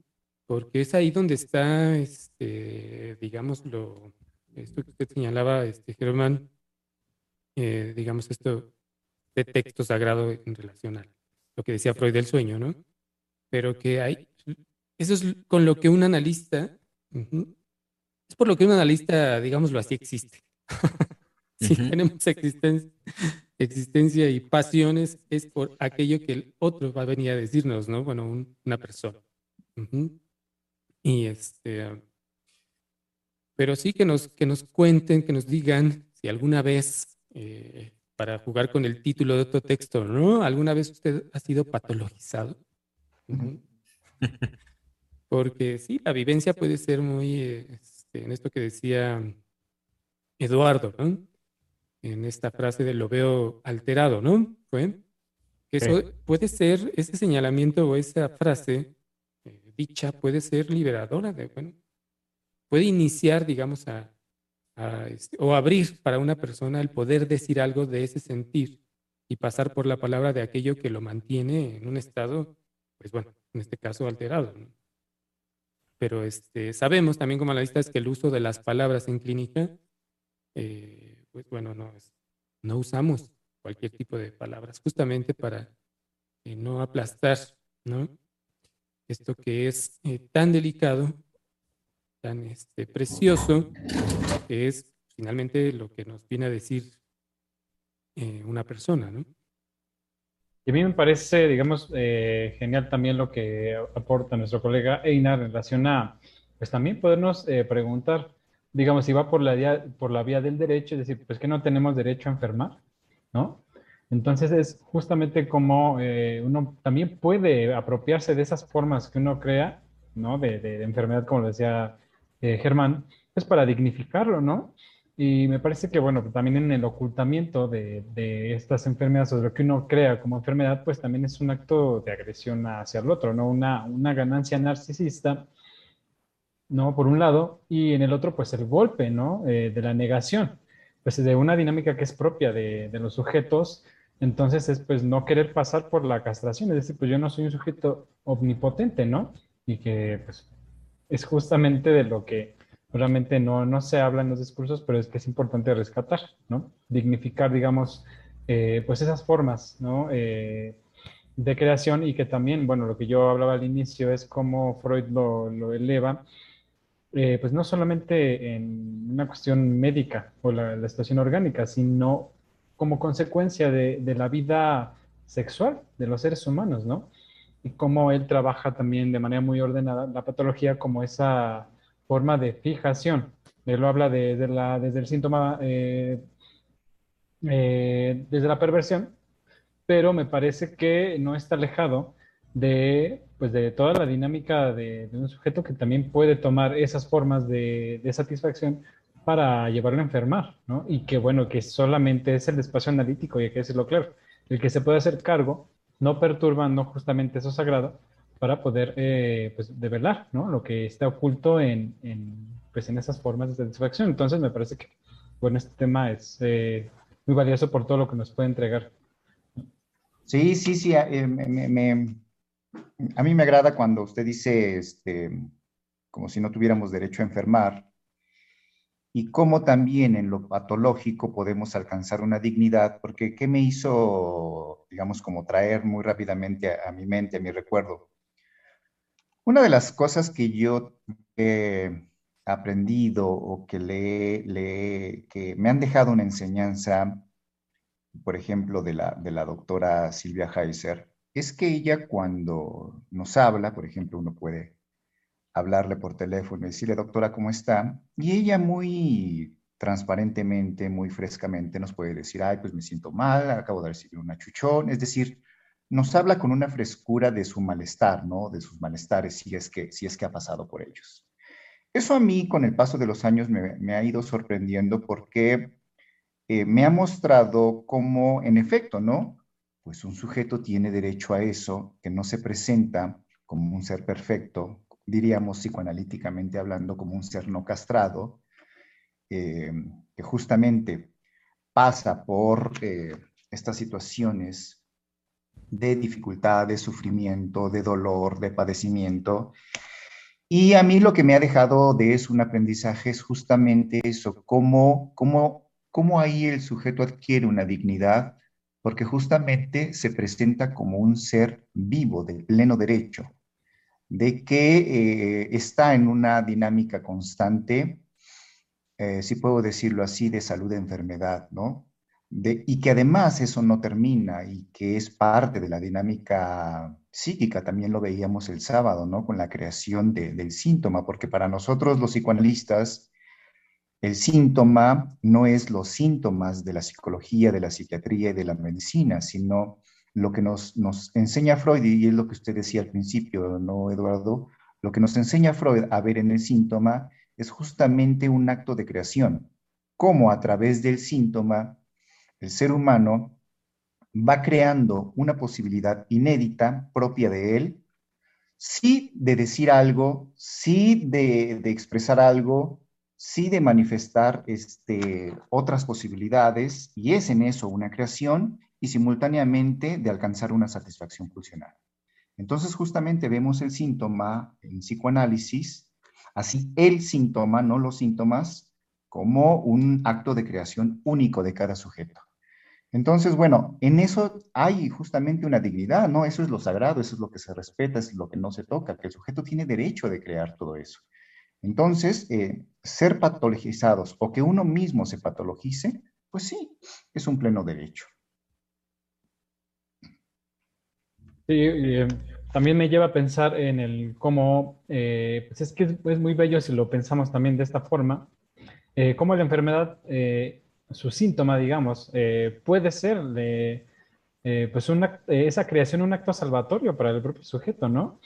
Porque es ahí donde está, este, digamos, lo, esto que usted señalaba, este, Germán, eh, digamos, esto de texto sagrado en relación a lo que decía Freud del sueño, ¿no? Pero que hay, eso es con lo que un analista, es por lo que un analista, digámoslo así, existe. si tenemos existencia, existencia y pasiones, es por aquello que el otro va a venir a decirnos, ¿no? Bueno, una persona. Y este, pero sí que nos, que nos cuenten, que nos digan si alguna vez, eh, para jugar con el título de otro texto, ¿no? ¿Alguna vez usted ha sido patologizado? Porque sí, la vivencia puede ser muy, este, en esto que decía Eduardo, ¿no? En esta frase de lo veo alterado, ¿no? ¿Fue? Eso puede ser, ese señalamiento o esa frase dicha puede ser liberadora, de, bueno, puede iniciar, digamos, a, este, o abrir para una persona el poder decir algo de ese sentir y pasar por la palabra de aquello que lo mantiene en un estado, pues bueno, en este caso alterado. Pero este, sabemos también como analistas que el uso de las palabras en clínica, eh, pues bueno, no, no usamos cualquier tipo de palabras, justamente para eh, no aplastar, ¿no? Esto que es eh, tan delicado, tan este, precioso, que es finalmente lo que nos viene a decir eh, una persona, ¿no? Y a mí me parece, digamos, eh, genial también lo que aporta nuestro colega Einar en relación a, pues también podernos preguntar, digamos, si va por la, por la vía del derecho, es decir, pues que no tenemos derecho a enfermar, ¿no? Entonces es justamente como eh, uno también puede apropiarse de esas formas que uno crea, ¿no? De, enfermedad, como decía eh, Germán, pues para dignificarlo, ¿no? Y me parece que, bueno, también en el ocultamiento de, estas enfermedades o de lo que uno crea como enfermedad, pues también es un acto de agresión hacia el otro, ¿no? Una, una ganancia narcisista, ¿no? Por un lado, y en el otro, pues el golpe, ¿no? Eh, de la negación, pues de una dinámica que es propia de, de los sujetos, entonces es pues no querer pasar por la castración, es decir, pues yo no soy un sujeto omnipotente, ¿no? Y que pues es justamente de lo que realmente no, no se habla en los discursos, pero es que es importante rescatar, ¿no? Dignificar, digamos, eh, pues esas formas, ¿no? Eh, de creación y que también, bueno, lo que yo hablaba al inicio es cómo Freud lo, eleva, eh, pues no solamente en una cuestión médica o la, la situación orgánica, sino como consecuencia de, la vida sexual de los seres humanos, ¿no? Y cómo él trabaja también de manera muy ordenada la patología como esa forma de fijación. Él lo habla de, la, desde el síntoma, eh, eh, desde la perversión, pero me parece que no está alejado de, pues de toda la dinámica de, un sujeto que también puede tomar esas formas de, de satisfacción para llevarlo a enfermar, ¿no? Y que bueno, que solamente es el espacio analítico, y hay que decirlo claro, el que se puede hacer cargo, no perturbando justamente eso sagrado, para poder, eh, pues, develar, ¿no? Lo que está oculto en, pues, en esas formas de satisfacción. Entonces, me parece que, bueno, este tema es eh, muy valioso por todo lo que nos puede entregar. Sí, sí, sí, eh, me, a mí me agrada cuando usted dice, este, como si no tuviéramos derecho a enfermar, y cómo también en lo patológico podemos alcanzar una dignidad, porque ¿qué me hizo, digamos, como traer muy rápidamente a, mi mente, a mi recuerdo? Una de las cosas que yo he aprendido o que, le, que me han dejado una enseñanza, por ejemplo, de la, de la doctora Silvia Heiser, es que ella cuando nos habla, por ejemplo, uno puede hablarle por teléfono y decirle, doctora, ¿cómo está? Y ella muy transparentemente, muy frescamente nos puede decir, ay, pues me siento mal, acabo de recibir una chuchón, es decir, nos habla con una frescura de su malestar, ¿no? De sus malestares, si es que, si es que ha pasado por ellos. Eso a mí, con el paso de los años, me, ha ido sorprendiendo porque eh, me ha mostrado cómo, en efecto, ¿no? Pues un sujeto tiene derecho a eso, que no se presenta como un ser perfecto, diríamos psicoanalíticamente hablando, como un ser no castrado, eh, que justamente pasa por eh, estas situaciones de dificultad, de sufrimiento, de dolor, de padecimiento. Y a mí lo que me ha dejado de eso un aprendizaje es justamente eso, cómo, cómo, cómo ahí el sujeto adquiere una dignidad, porque justamente se presenta como un ser vivo, de pleno derecho, de que eh, está en una dinámica constante, eh, si puedo decirlo así, de salud-enfermedad, ¿no? y que además eso no termina y que es parte de la dinámica psíquica, también lo veíamos el sábado, ¿no? Con la creación del síntoma, porque para nosotros los psicoanalistas, el síntoma no es los síntomas de la psicología, de la psiquiatría y de la medicina, sino lo que nos, nos enseña Freud, y es lo que usted decía al principio, ¿no, Eduardo? Lo que nos enseña Freud a ver en el síntoma es justamente un acto de creación, cómo a través del síntoma el ser humano va creando una posibilidad inédita propia de él, sí de decir algo, sí de, expresar algo, sí de manifestar este, otras posibilidades, y es en eso una creación y simultáneamente de alcanzar una satisfacción funcional. Entonces justamente vemos el síntoma en psicoanálisis, así el síntoma, no los síntomas, como un acto de creación único de cada sujeto. Entonces, bueno, en eso hay justamente una dignidad, ¿no? Eso es lo sagrado, eso es lo que se respeta, es lo que no se toca, que el sujeto tiene derecho de crear todo eso. Entonces, eh, ser patologizados o que uno mismo se patologice, pues sí, es un pleno derecho. Sí, eh, también me lleva a pensar en el cómo, eh, pues es que es, muy bello si lo pensamos también de esta forma, cómo la enfermedad su síntoma, digamos, eh, puede ser de, eh, pues una, esa creación un acto salvatorio para el propio sujeto, ¿no?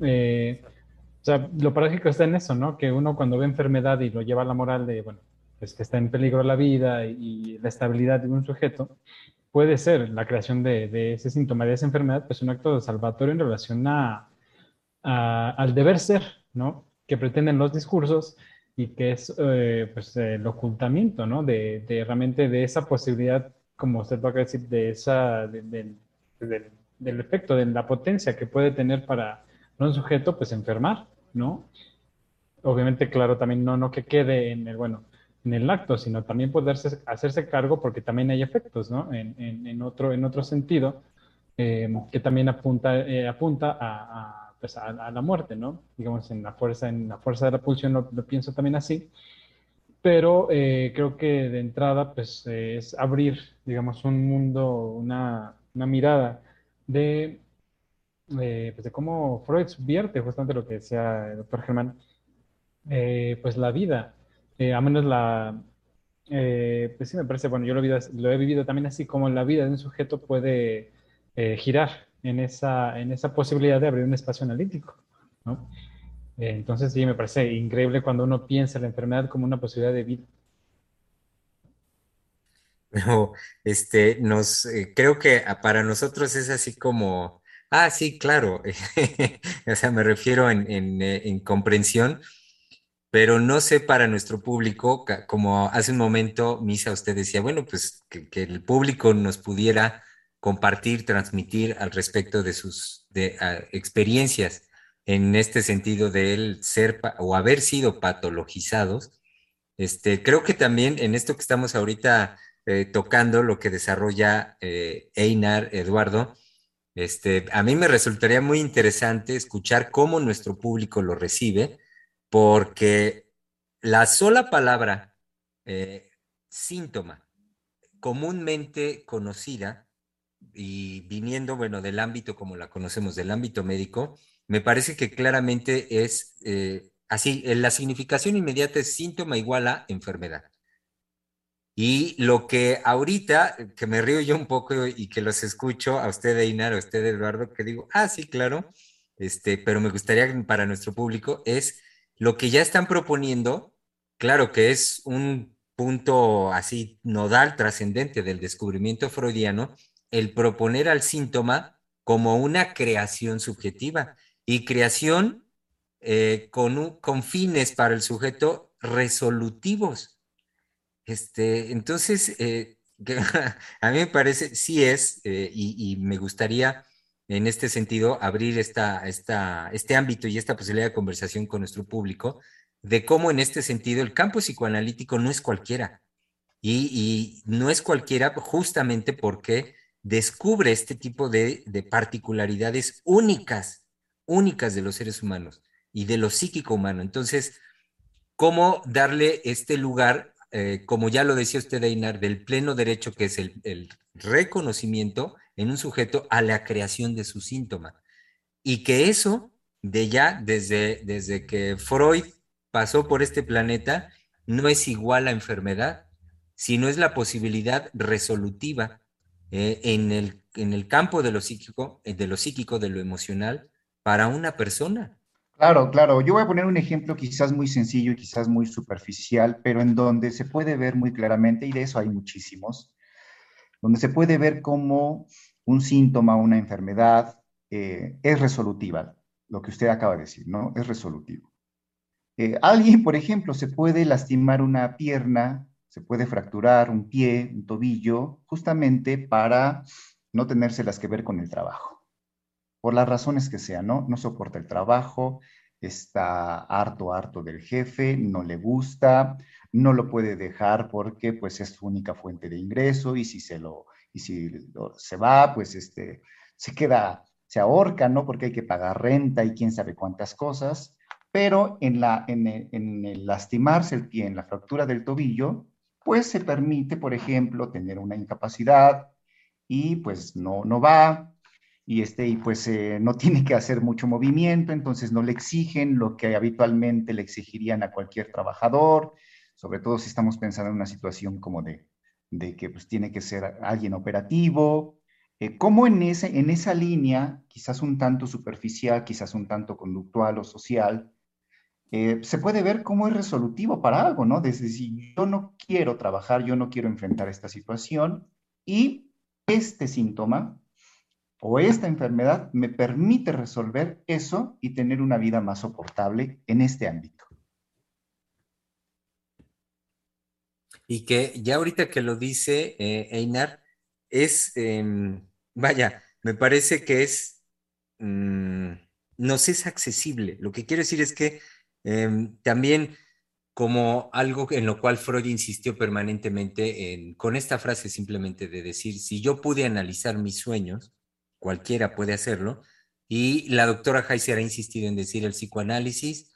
Eh, o sea, lo paradójico está en eso, ¿no? Que uno cuando ve enfermedad y lo lleva a la moral de, bueno, pues que está en peligro la vida y, la estabilidad de un sujeto, puede ser la creación de, de, ese síntoma, de esa enfermedad, pues un acto salvatorio en relación a, al deber ser, ¿no? Que pretenden los discursos y que es eh, pues, el ocultamiento, ¿no? De, de, realmente de esa posibilidad, como usted va a decir, de esa, del efecto, de la potencia que puede tener para un sujeto, pues enfermar, ¿no? Obviamente, claro, también no, no que quede en el, bueno, en el acto, sino también poderse hacerse cargo porque también hay efectos, ¿no? En, en, otro, en otro sentido, eh, que también apunta, eh, apunta a pues, a, la muerte, ¿no? Digamos, en la fuerza, en la fuerza de la pulsión lo, pienso también así, pero eh, creo que de entrada, pues, eh, es abrir, digamos, un mundo, una, una mirada de, eh, pues, de cómo Freud subvierte justamente lo que decía el doctor Germán, pues la vida, a menos la, pues sí me parece, bueno, yo lo lo he vivido también así como la vida de un sujeto puede girar en esa, en esa posibilidad de abrir un espacio analítico. ¿no? Eh, entonces sí, me parece increíble cuando uno piensa la enfermedad como una posibilidad de vida. No, este, nos, eh, creo que para nosotros es así como, ah, sí, claro, o sea, me refiero en, en, eh, en, comprensión, pero no sé para nuestro público, como hace un momento Misa usted decía, bueno, pues que, el público nos pudiera compartir, transmitir al respecto de sus experiencias en este sentido de él ser o haber sido patologizados. Este, creo que también en esto que estamos ahorita eh, tocando, lo que desarrolla eh, Einar, Eduardo, este, a mí me resultaría muy interesante escuchar cómo nuestro público lo recibe, porque la sola palabra eh, síntoma comúnmente conocida y viniendo, bueno, del ámbito como la conocemos, del ámbito médico, me parece que claramente es eh, así, la significación inmediata es síntoma igual a enfermedad. Y lo que ahorita, que me río yo un poco y que los escucho a usted, Einar, a usted, Eduardo, que digo, ah, sí, claro, este, pero me gustaría para nuestro público es lo que ya están proponiendo, claro que es un punto así nodal, trascendente del descubrimiento freudiano, el proponer al síntoma como una creación subjetiva y creación eh, con, con, fines para el sujeto resolutivos. Este, entonces, eh, a mí me parece, sí es, eh, y, me gustaría en este sentido abrir esta, esta, este ámbito y esta posibilidad de conversación con nuestro público de cómo en este sentido el campo psicoanalítico no es cualquiera. Y, no es cualquiera justamente porque descubre este tipo de, de particularidades únicas, únicas de los seres humanos y de lo psíquico humano. Entonces, ¿cómo darle este lugar, eh, como ya lo decía usted, Einar, del pleno derecho que es el, reconocimiento en un sujeto a la creación de su síntoma? Y que eso, de ya, desde, desde que Freud pasó por este planeta, no es igual a enfermedad, sino es la posibilidad resolutiva eh, en, el, en el campo de lo psíquico, eh, de lo psíquico, de lo emocional, para una persona. Claro, claro. Yo voy a poner un ejemplo quizás muy sencillo y quizás muy superficial, pero en donde se puede ver muy claramente, y de eso hay muchísimos, donde se puede ver cómo un síntoma, una enfermedad eh, es resolutiva, lo que usted acaba de decir, ¿no? Es resolutivo. alguien, por ejemplo, se puede lastimar una pierna se puede fracturar un pie, un tobillo, justamente para no tenérselas que ver con el trabajo. Por las razones que sean, ¿no? No soporta el trabajo, está harto, harto del jefe, no le gusta, no lo puede dejar porque pues es su única fuente de ingreso y si se lo, y si se va, pues este, se queda, se ahorca, ¿no? Porque hay que pagar renta y quién sabe cuántas cosas. Pero en, la, en, el lastimarse el pie, en la fractura del tobillo, pues se permite, por ejemplo, tener una incapacidad y pues no, no va y, este, y pues eh, no tiene que hacer mucho movimiento, entonces no le exigen lo que habitualmente le exigirían a cualquier trabajador, sobre todo si estamos pensando en una situación como de, de que pues tiene que ser alguien operativo. Eh, como en, ese, en esa línea, quizás un tanto superficial, quizás un tanto conductual o social, eh, se puede ver cómo es resolutivo para algo, ¿no? Desde si yo no quiero trabajar, yo no quiero enfrentar esta situación y este síntoma o esta enfermedad me permite resolver eso y tener una vida más soportable en este ámbito. Y que ya ahorita que lo dice eh, Einar, es, em, vaya, me parece que es, mm, nos es accesible. Lo que quiero decir es que Em, también como algo en lo cual Freud insistió permanentemente con esta frase simplemente de decir, si yo pude analizar mis sueños, cualquiera puede hacerlo, y la doctora Heiser ha insistido en decir, el psicoanálisis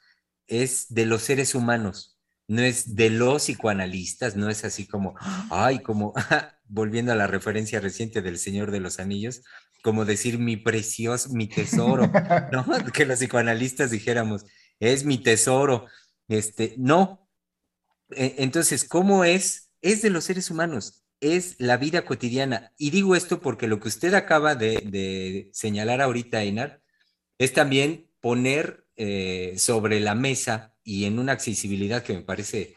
es de los seres humanos, no es de los psicoanalistas, no es así como, ay, como, volviendo a la referencia reciente del Señor de los Anillos, como decir mi precioso, mi tesoro, ¿no? Que los psicoanalistas dijéramos, es mi tesoro. Este, no. E, entonces, ¿cómo es? Es de los seres humanos, es la vida cotidiana. Y digo esto porque lo que usted acaba de, señalar ahorita, Einar, es también poner eh, sobre la mesa y en una accesibilidad que me parece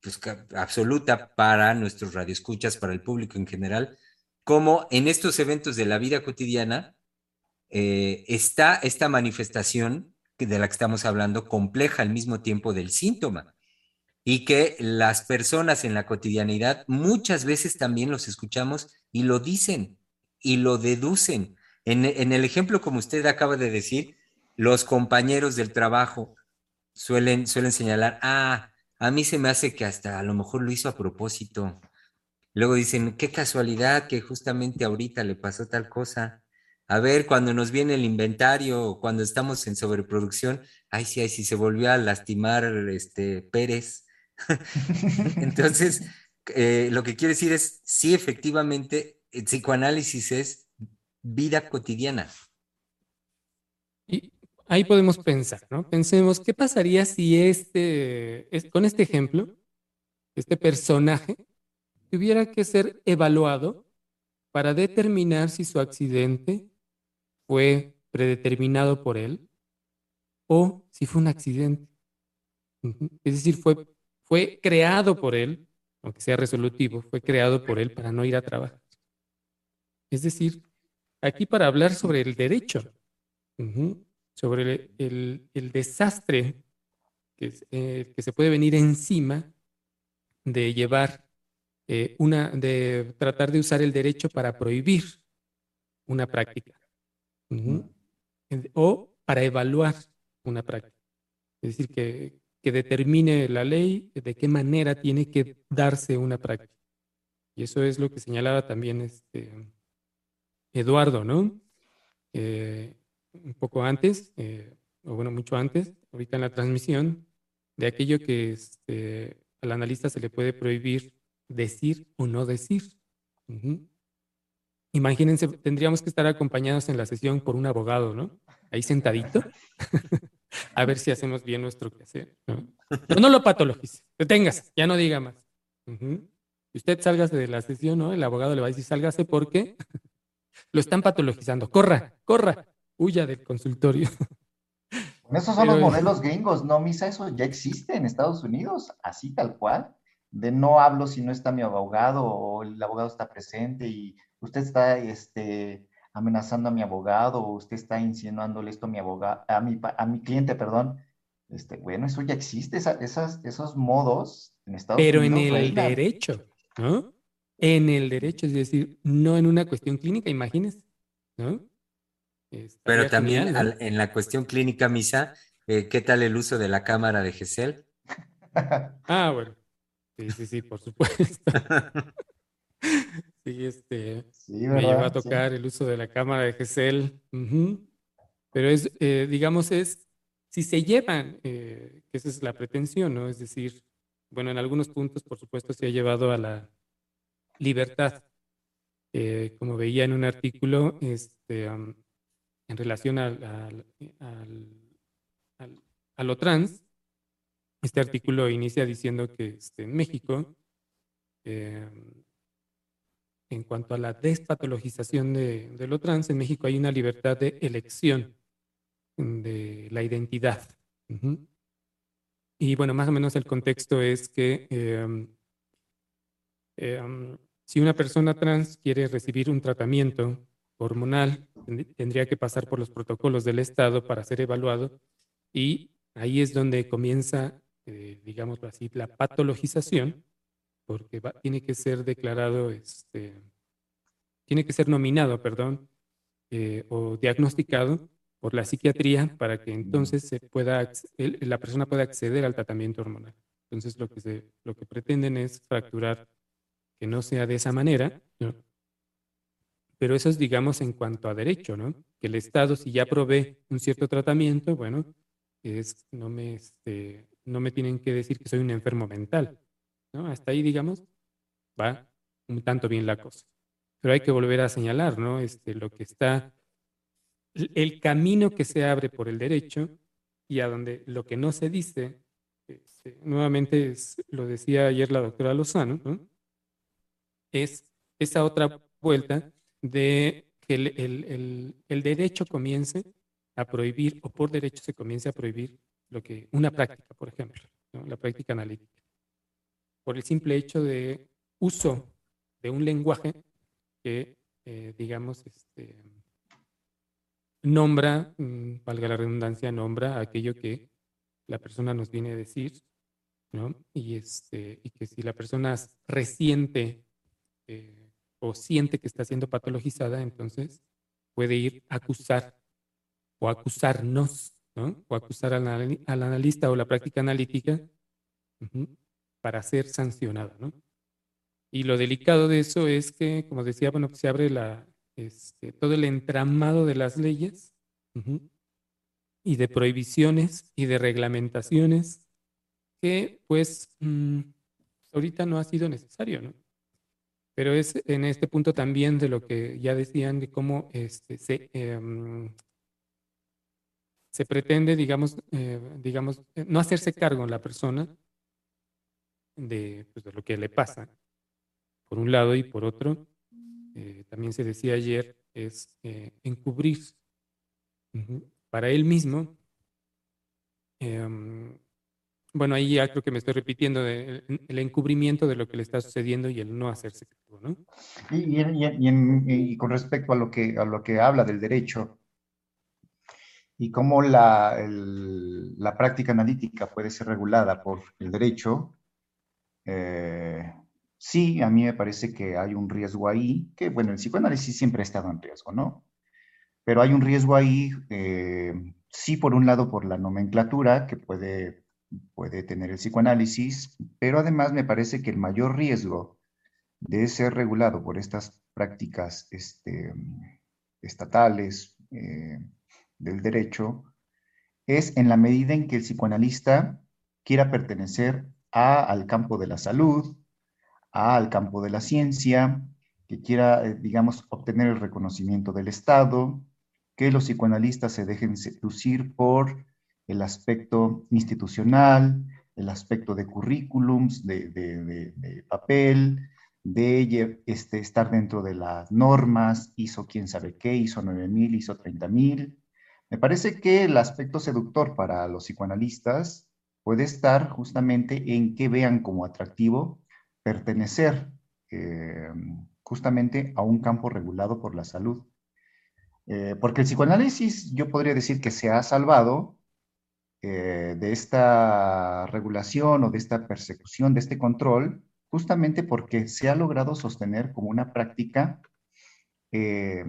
pues, absoluta para nuestros radioescuchas, para el público en general, cómo en estos eventos de la vida cotidiana eh, está esta manifestación de la que estamos hablando compleja al mismo tiempo del síntoma y que las personas en la cotidianidad muchas veces también los escuchamos y lo dicen y lo deducen. En, el ejemplo como usted acaba de decir, los compañeros del trabajo suelen, suelen señalar, ah, a mí se me hace que hasta a lo mejor lo hizo a propósito. Luego dicen, qué casualidad que justamente ahorita le pasó tal cosa a ver, cuando nos viene el inventario, cuando estamos en sobreproducción, ay, sí, ay, sí, se volvió a lastimar este Pérez. Entonces, eh, lo que quiere decir es, sí, efectivamente, el psicoanálisis es vida cotidiana. Ahí podemos pensar, ¿no? Pensemos, ¿qué pasaría si este, con este ejemplo, este personaje, tuviera que ser evaluado para determinar si su accidente fue predeterminado por él o si fue un accidente. Es decir, fue, fue creado por él, aunque sea resolutivo, fue creado por él para no ir a trabajar. Es decir, aquí para hablar sobre el derecho, sobre el, desastre que, eh, que se puede venir encima de llevar eh, una, de tratar de usar el derecho para prohibir una práctica o para evaluar una práctica. Es decir, que, que determine la ley de qué manera tiene que darse una práctica. Y eso es lo que señalaba también este Eduardo, ¿no? Eh, un poco antes, eh, o bueno, mucho antes, ahorita en la transmisión, de aquello que este, al analista se le puede prohibir decir o no decir. Imagínense, tendríamos que estar acompañados en la sesión por un abogado, ¿no? Ahí sentadito, a ver si hacemos bien nuestro quehacer. ¿no? Pero no lo patologice, deténgase, ya no diga más. Si usted sálgase de la sesión, ¿no? El abogado le va a decir, sálgase porque lo están patologizando. Corra, corra, huya del consultorio. Esos son los modelos gringos, ¿no, Misa? Eso ya existe en Estados Unidos, así tal cual. De no hablo si no está mi abogado o el abogado está presente y usted está este, amenazando a mi abogado o usted está insinuándole esto a mi abogado, a mi, a mi cliente, perdón. Este, bueno, eso ya existe, esas, esos modos en Estados Pero Unidos. Pero en el derecho, ¿no? En el derecho, es decir, no en una cuestión clínica, imagínese, ¿no? Pero también en la cuestión clínica, Misa, eh, ¿qué tal el uso de la cámara de GESEL? ah, bueno. Sí, sí, sí, por supuesto. sí, este, me lleva a tocar el uso de la cámara de GESEL. Pero es, eh, digamos, es, si se llevan, eh, que esa es la pretensión, ¿no? Es decir, bueno, en algunos puntos, por supuesto, se ha llevado a la libertad. como veía en un artículo, este, en relación al, a lo trans, este artículo inicia diciendo que este, en México, em, en cuanto a la despatologización de, lo trans, en México hay una libertad de elección de la identidad. Y bueno, más o menos el contexto es que em, em, si una persona trans quiere recibir un tratamiento hormonal tendría que pasar por los protocolos del Estado para ser evaluado y ahí es donde comienza, eh, digamos así, la patologización, porque tiene que ser declarado, este, tiene que ser nominado, perdón, eh, o diagnosticado por la psiquiatría para que entonces se pueda, la persona pueda acceder al tratamiento hormonal. Entonces lo que, lo que pretenden es fracturar que no sea de esa manera, pero eso es, digamos, en cuanto a derecho, ¿no? Que el Estado, si ya provee un cierto tratamiento, bueno, es, no, me, este, no me tienen que decir que soy un enfermo mental, ¿no? Hasta ahí, digamos, va un tanto bien la cosa. Pero hay que volver a señalar, ¿no? Este, lo que está, el camino que se abre por el derecho y a donde lo que no se dice, este, nuevamente lo decía ayer la doctora Lozano, ¿no? Es esa otra vuelta de que el, derecho comience a prohibir, o por derecho se comience a prohibir lo que, una práctica, por ejemplo, la práctica analítica, por el simple hecho de uso de un lenguaje que, eh, digamos, este, nombra, mm, valga la redundancia, nombra aquello que la persona nos viene a decir, ¿no? Y, este, y que si la persona resiente eh, o siente que está siendo patologizada, entonces puede ir a acusar o acusarnos, ¿no? O acusar al, analista o la práctica analítica para ser sancionada, ¿no? Y lo delicado de eso es que, como decía, bueno, se abre la, este, todo el entramado de las leyes y de prohibiciones y de reglamentaciones que, pues, mm, ahorita no ha sido necesario, ¿no? Pero es en este punto también de lo que ya decían, de cómo este, se, em, se pretende, digamos, eh, digamos, eh, no hacerse cargo en la persona de, pues, lo que le pasa, por un lado, y por otro, eh, también se decía ayer, es encubrir para él mismo em, bueno, ahí ya creo que me estoy repitiendo de, el encubrimiento de lo que le está sucediendo y el no hacerse cargo, ¿no? Y, con respecto a lo, que, a lo que habla del derecho y cómo la, la práctica analítica puede ser regulada por el derecho, eh, sí, a mí me parece que hay un riesgo ahí, que bueno, el psicoanálisis siempre ha estado en riesgo, ¿no? Pero hay un riesgo ahí, eh, sí, por un lado, por la nomenclatura que puede, puede tener el psicoanálisis, pero además me parece que el mayor riesgo de ser regulado por estas prácticas este, estatales eh, del derecho es en la medida en que el psicoanalista quiera pertenecer a, al campo de la salud, a, al campo de la ciencia, que quiera, eh, digamos, obtener el reconocimiento del Estado, que los psicoanalistas se dejen seducir por el aspecto institucional, el aspecto de currículums, de, papel, de este, estar dentro de las normas, hizo quién sabe qué, hizo 9000, hizo 30000. Me parece que el aspecto seductor para los psicoanalistas puede estar justamente en que vean como atractivo pertenecer eh, justamente a un campo regulado por la salud. Eh, porque el psicoanálisis yo podría decir que se ha salvado eh, de esta regulación o de esta persecución, de este control, justamente porque se ha logrado sostener como una práctica eh,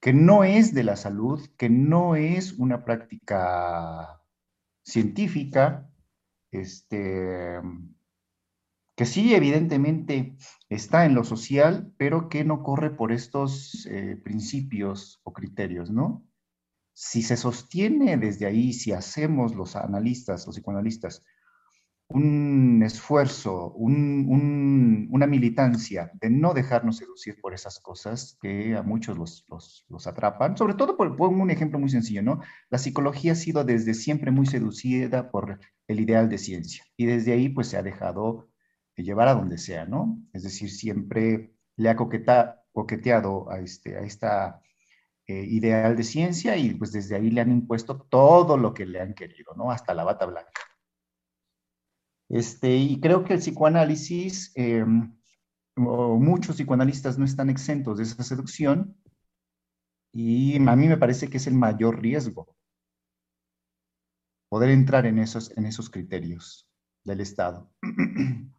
que no es de la salud, que no es una práctica científica, este, que sí, evidentemente está en lo social, pero que no corre por estos eh, principios o criterios, ¿no? Si se sostiene desde ahí, si hacemos los analistas, los psicoanalistas, un esfuerzo, una militancia de no dejarnos seducir por esas cosas que a muchos los, atrapan, sobre todo por, un ejemplo muy sencillo, ¿no? La psicología ha sido desde siempre muy seducida por el ideal de ciencia y desde ahí pues se ha dejado llevar a donde sea, ¿no? Es decir, siempre le ha coqueteado a, este, a esta eh, ideal de ciencia y pues desde ahí le han impuesto todo lo que le han querido, ¿no? Hasta la bata blanca. Este, y creo que el psicoanálisis, eh, muchos psicoanalistas no están exentos de esa seducción y a mí me parece que es el mayor riesgo poder entrar en esos, en esos criterios del Estado.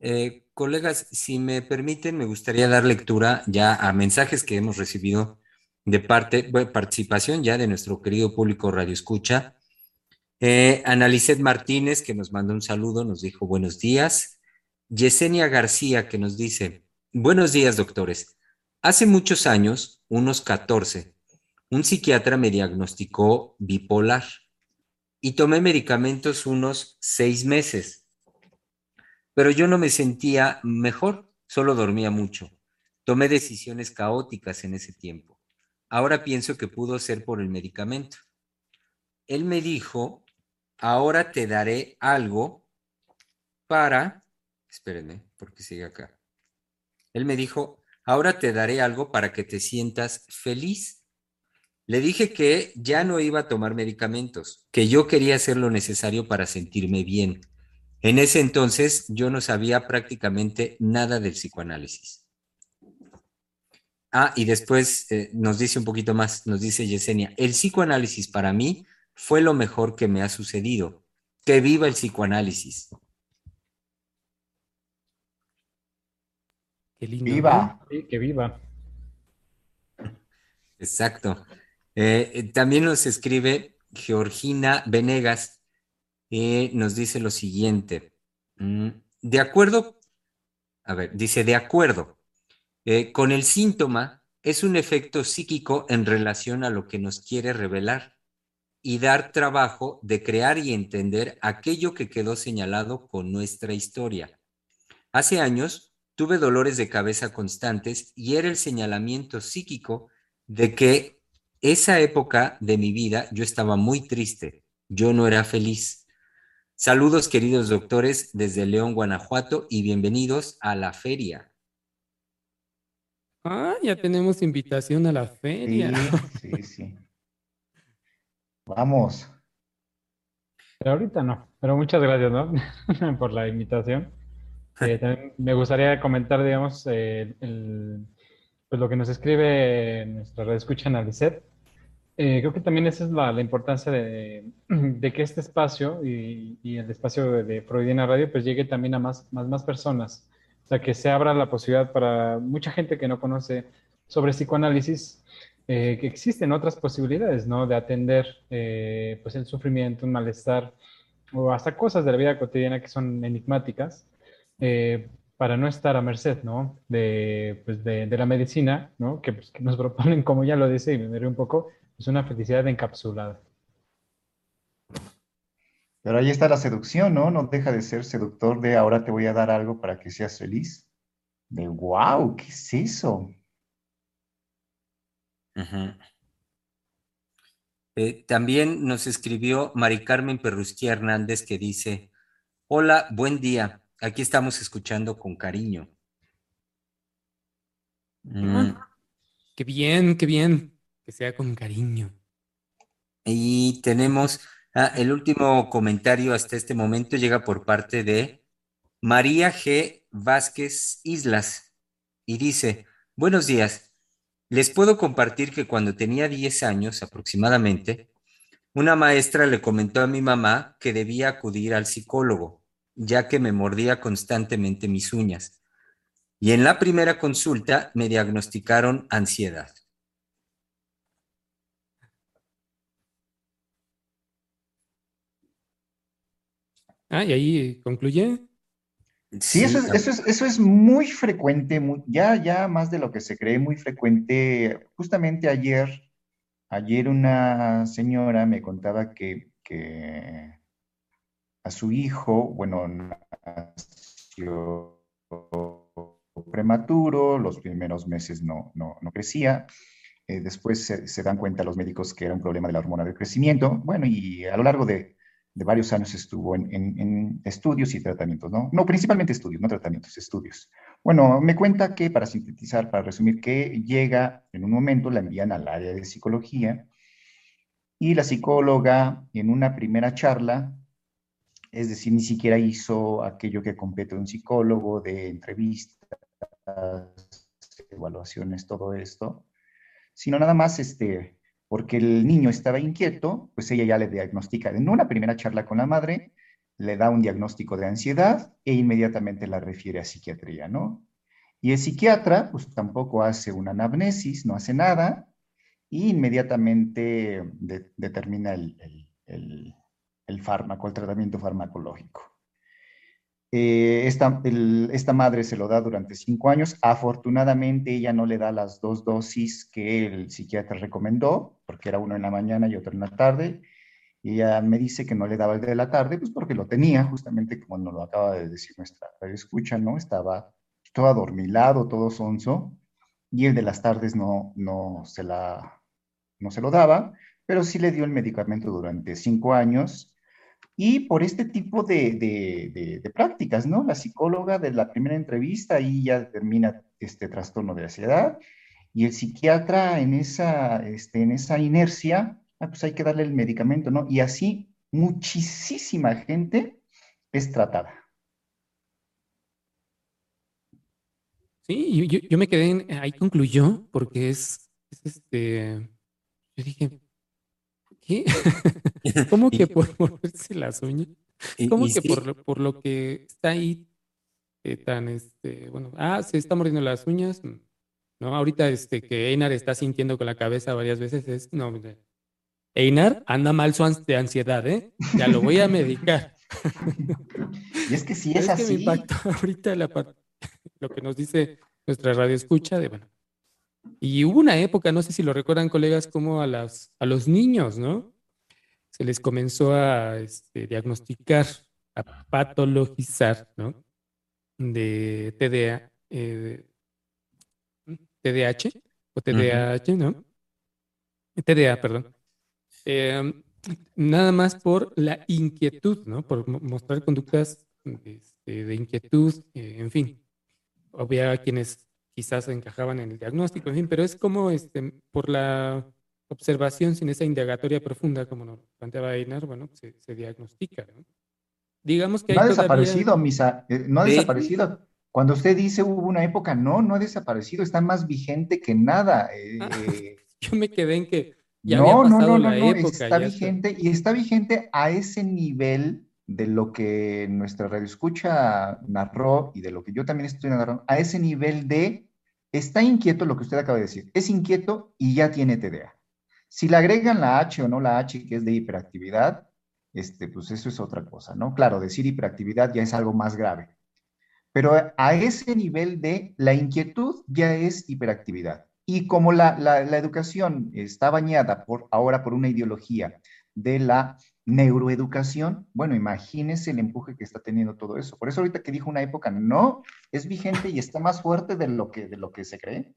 Eh, colegas, si me permiten, me gustaría dar lectura ya a mensajes que hemos recibido de parte, participación ya de nuestro querido público Radio Escucha. Eh, Analicet Martínez, que nos mandó un saludo, nos dijo buenos días. Yesenia García, que nos dice, buenos días, doctores. Hace muchos años, unos 14, un psiquiatra me diagnosticó bipolar y tomé medicamentos unos seis meses pero yo no me sentía mejor, solo dormía mucho. Tomé decisiones caóticas en ese tiempo. Ahora pienso que pudo ser por el medicamento. Él me dijo, ahora te daré algo para, espérenme, porque sigue acá. Él me dijo, ahora te daré algo para que te sientas feliz. Le dije que ya no iba a tomar medicamentos, que yo quería hacer lo necesario para sentirme bien en ese entonces yo no sabía prácticamente nada del psicoanálisis. Ah, y después eh, nos dice un poquito más, nos dice Yesenia, el psicoanálisis para mí fue lo mejor que me ha sucedido. Que viva el psicoanálisis. Que Viva. que viva. Exacto. Eh, eh, también nos escribe Georgina Venegas, y nos dice lo siguiente. Mm, de acuerdo, a ver, dice, de acuerdo, eh, con el síntoma es un efecto psíquico en relación a lo que nos quiere revelar y dar trabajo de crear y entender aquello que quedó señalado con nuestra historia. Hace años tuve dolores de cabeza constantes y era el señalamiento psíquico de que esa época de mi vida yo estaba muy triste, yo no era feliz. Saludos queridos doctores desde León, Guanajuato y bienvenidos a la feria. Ah, ya tenemos invitación a la feria. Sí, sí, sí. Vamos. Pero ahorita no, pero muchas gracias, ¿no? Por la invitación. Eh, también me gustaría comentar, digamos, eh, pues lo que nos escribe nuestra red escucha Analicet. Eh, creo que también esa es la, la importancia de, de, que este espacio y, y el espacio de, de Freudiana Radio pues llegue también a más, más, más personas. O sea, que se abra la posibilidad para mucha gente que no conoce sobre psicoanálisis, eh, que existen otras posibilidades, ¿no? De atender eh, pues el sufrimiento, un malestar o hasta cosas de la vida cotidiana que son enigmáticas. Eh, para no estar a merced, ¿no? De, pues de, de la medicina, ¿no? Que, pues, que, nos proponen, como ya lo dice, y me un poco, es una felicidad encapsulada. Pero ahí está la seducción, ¿no? No deja de ser seductor de ahora te voy a dar algo para que seas feliz. De wow, ¿qué es eso? Uh -huh. eh, también nos escribió Mari Carmen Perrusquía Hernández que dice, hola, buen día. Aquí estamos escuchando con cariño. Mm. Qué bien, qué bien. Que sea con cariño. Y tenemos ah, el último comentario hasta este momento llega por parte de María G. Vázquez Islas y dice, buenos días. Les puedo compartir que cuando tenía 10 años aproximadamente, una maestra le comentó a mi mamá que debía acudir al psicólogo ya que me mordía constantemente mis uñas. Y en la primera consulta me diagnosticaron ansiedad. Ah, y ahí concluye. Sí, eso es, eso es, eso es muy frecuente, muy, ya, ya más de lo que se cree, muy frecuente. Justamente ayer, ayer una señora me contaba que, que a su hijo, bueno, nació prematuro, los primeros meses no, no, no crecía, eh, después se, se, dan cuenta los médicos que era un problema de la hormona del crecimiento, bueno, y a lo largo de, de varios años estuvo en, en, estudios y tratamientos, ¿no? No, principalmente estudios, no tratamientos, estudios. Bueno, me cuenta que, para sintetizar, para resumir, que llega en un momento, la envían al área de psicología, y la psicóloga en una primera charla es decir, ni siquiera hizo aquello que compete un psicólogo de entrevistas, evaluaciones, todo esto, sino nada más este, porque el niño estaba inquieto, pues ella ya le diagnostica en una primera charla con la madre, le da un diagnóstico de ansiedad e inmediatamente la refiere a psiquiatría, ¿no? Y el psiquiatra, pues tampoco hace una anamnesis, no hace nada, e inmediatamente de, determina el, el el fármaco, el tratamiento farmacológico. Eh, esta, esta, madre se lo da durante cinco años. Afortunadamente ella no le da las dos dosis que el psiquiatra recomendó, porque era uno en la mañana y otro en la tarde. Y ella me dice que no le daba el de la tarde, pues porque lo tenía, justamente como nos lo acaba de decir nuestra escucha, ¿no? Estaba todo adormilado, todo sonso, y el de las tardes no, no, se, la, no se lo daba, pero sí le dio el medicamento durante cinco años y por este tipo de, de, prácticas, ¿no? La psicóloga de la primera entrevista ahí ya determina este trastorno de ansiedad y el psiquiatra en esa, este, en esa inercia, ah, pues hay que darle el medicamento, ¿no? Y así muchísima gente es tratada. Sí, yo, yo me quedé en, ahí concluyó porque es este, yo dije, ¿Qué? ¿Cómo que por moverse las uñas? ¿Cómo que por, lo, por lo que está ahí eh, tan, este, bueno, ah, se está mordiendo las uñas? No, ahorita este, que Einar está sintiendo con la cabeza varias veces es, no, Einar anda mal su de ansiedad, ¿eh? Ya lo voy a medicar. y es que sí es, es así. Que me impactó ahorita la, lo que nos dice nuestra radio escucha de, bueno, y hubo una época, no sé si lo recuerdan colegas, como a, las, a los niños, ¿no? Se les comenzó a este, diagnosticar, a patologizar, ¿no? De TDA, eh, TDAH o TDAH, ¿no? TDA, perdón. Eh, nada más por la inquietud, ¿no? Por mostrar conductas de, este, de inquietud, eh, en fin. Había quienes quizás encajaban en el diagnóstico, en fin, pero es como este, por la observación sin esa indagatoria profunda, como nos planteaba Einar, bueno, se, se diagnostica. ¿no? Digamos que no ha desaparecido, misa, eh, no ha desaparecido. Cuando usted dice hubo una época, no, no ha desaparecido, está más vigente que nada. Eh, ah, yo me quedé en que no, no, no, no, está vigente y está vigente a ese nivel de lo que nuestra radio escucha narró y de lo que yo también estoy narrando, a ese nivel de está inquieto lo que usted acaba de decir, es inquieto y ya tiene TDA. Si le agregan la H o no la H, que es de hiperactividad, este, pues eso es otra cosa, ¿no? Claro, decir hiperactividad ya es algo más grave. Pero a ese nivel de la inquietud ya es hiperactividad. Y como la, la, educación está bañada por, ahora por una ideología de la neuroeducación, bueno, imagínese el empuje que está teniendo todo eso. Por eso ahorita que dijo una época, no, es vigente y está más fuerte de lo que, de lo que se cree.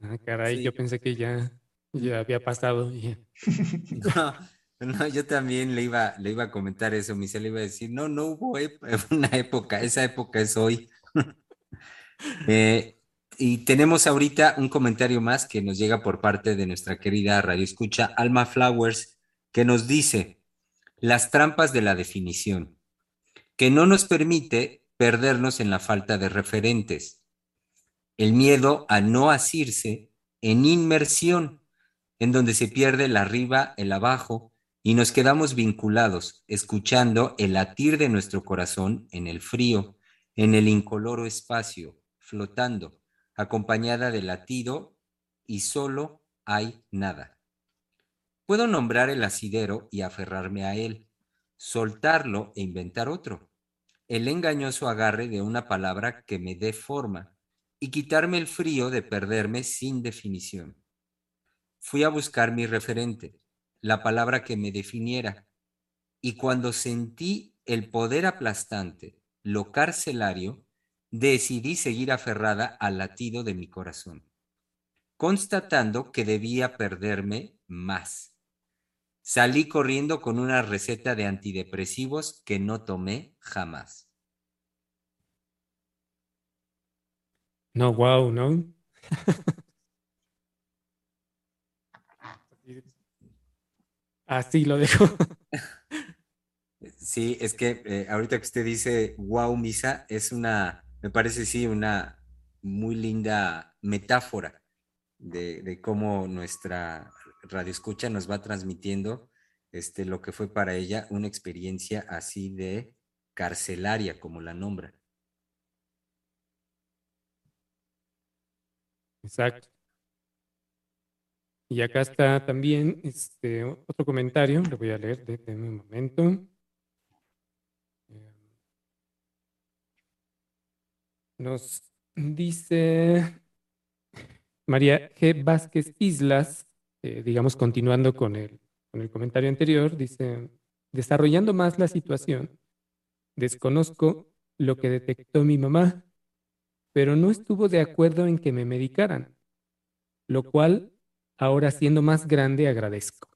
Ah, caray, yo pensé que ya, ya había pasado. No, yo también le iba, le iba a comentar eso, Michelle le iba a decir, no, no hubo una época, esa época es hoy. eh, y tenemos ahorita un comentario más que nos llega por parte de nuestra querida radio escucha Alma Flowers, que nos dice las trampas de la definición, que no nos permite perdernos en la falta de referentes, el miedo a no asirse en inmersión, en donde se pierde el arriba, el abajo, y nos quedamos vinculados, escuchando el latir de nuestro corazón en el frío, en el incoloro espacio, flotando acompañada de latido y solo hay nada. Puedo nombrar el asidero y aferrarme a él, soltarlo e inventar otro, el engañoso agarre de una palabra que me dé forma y quitarme el frío de perderme sin definición. Fui a buscar mi referente, la palabra que me definiera, y cuando sentí el poder aplastante, lo carcelario, decidí seguir aferrada al latido de mi corazón, constatando que debía perderme más. Salí corriendo con una receta de antidepresivos que no tomé jamás. No, wow, ¿no? Así lo dejo. Sí, es que eh, ahorita que usted dice wow, misa, es una me parece sí una muy linda metáfora de, cómo nuestra radio escucha nos va transmitiendo este, lo que fue para ella una experiencia así de carcelaria, como la nombra. Exacto. Y acá está también este, otro comentario, lo voy a leer de, un momento. Nos dice María G. Vázquez Islas, eh, digamos, continuando con el, con el comentario anterior, dice, desarrollando más la situación, desconozco lo que detectó mi mamá, pero no estuvo de acuerdo en que me medicaran, lo cual ahora siendo más grande agradezco.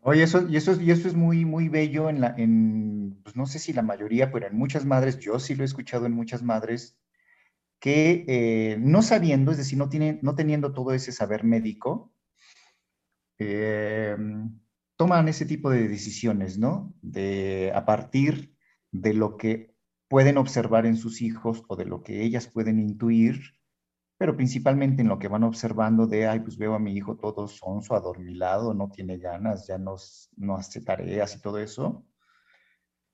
Oye, eso, y eso, y eso es muy, muy bello en la, en, pues no sé si la mayoría, pero en muchas madres, yo sí lo he escuchado en muchas madres, que eh, no sabiendo, es decir, no, tienen, no teniendo todo ese saber médico, eh, toman ese tipo de decisiones, ¿no? De, a partir de lo que pueden observar en sus hijos o de lo que ellas pueden intuir, pero principalmente en lo que van observando de, ay, pues veo a mi hijo todo sonso, adormilado, no tiene ganas, ya no, no hace tareas y todo eso,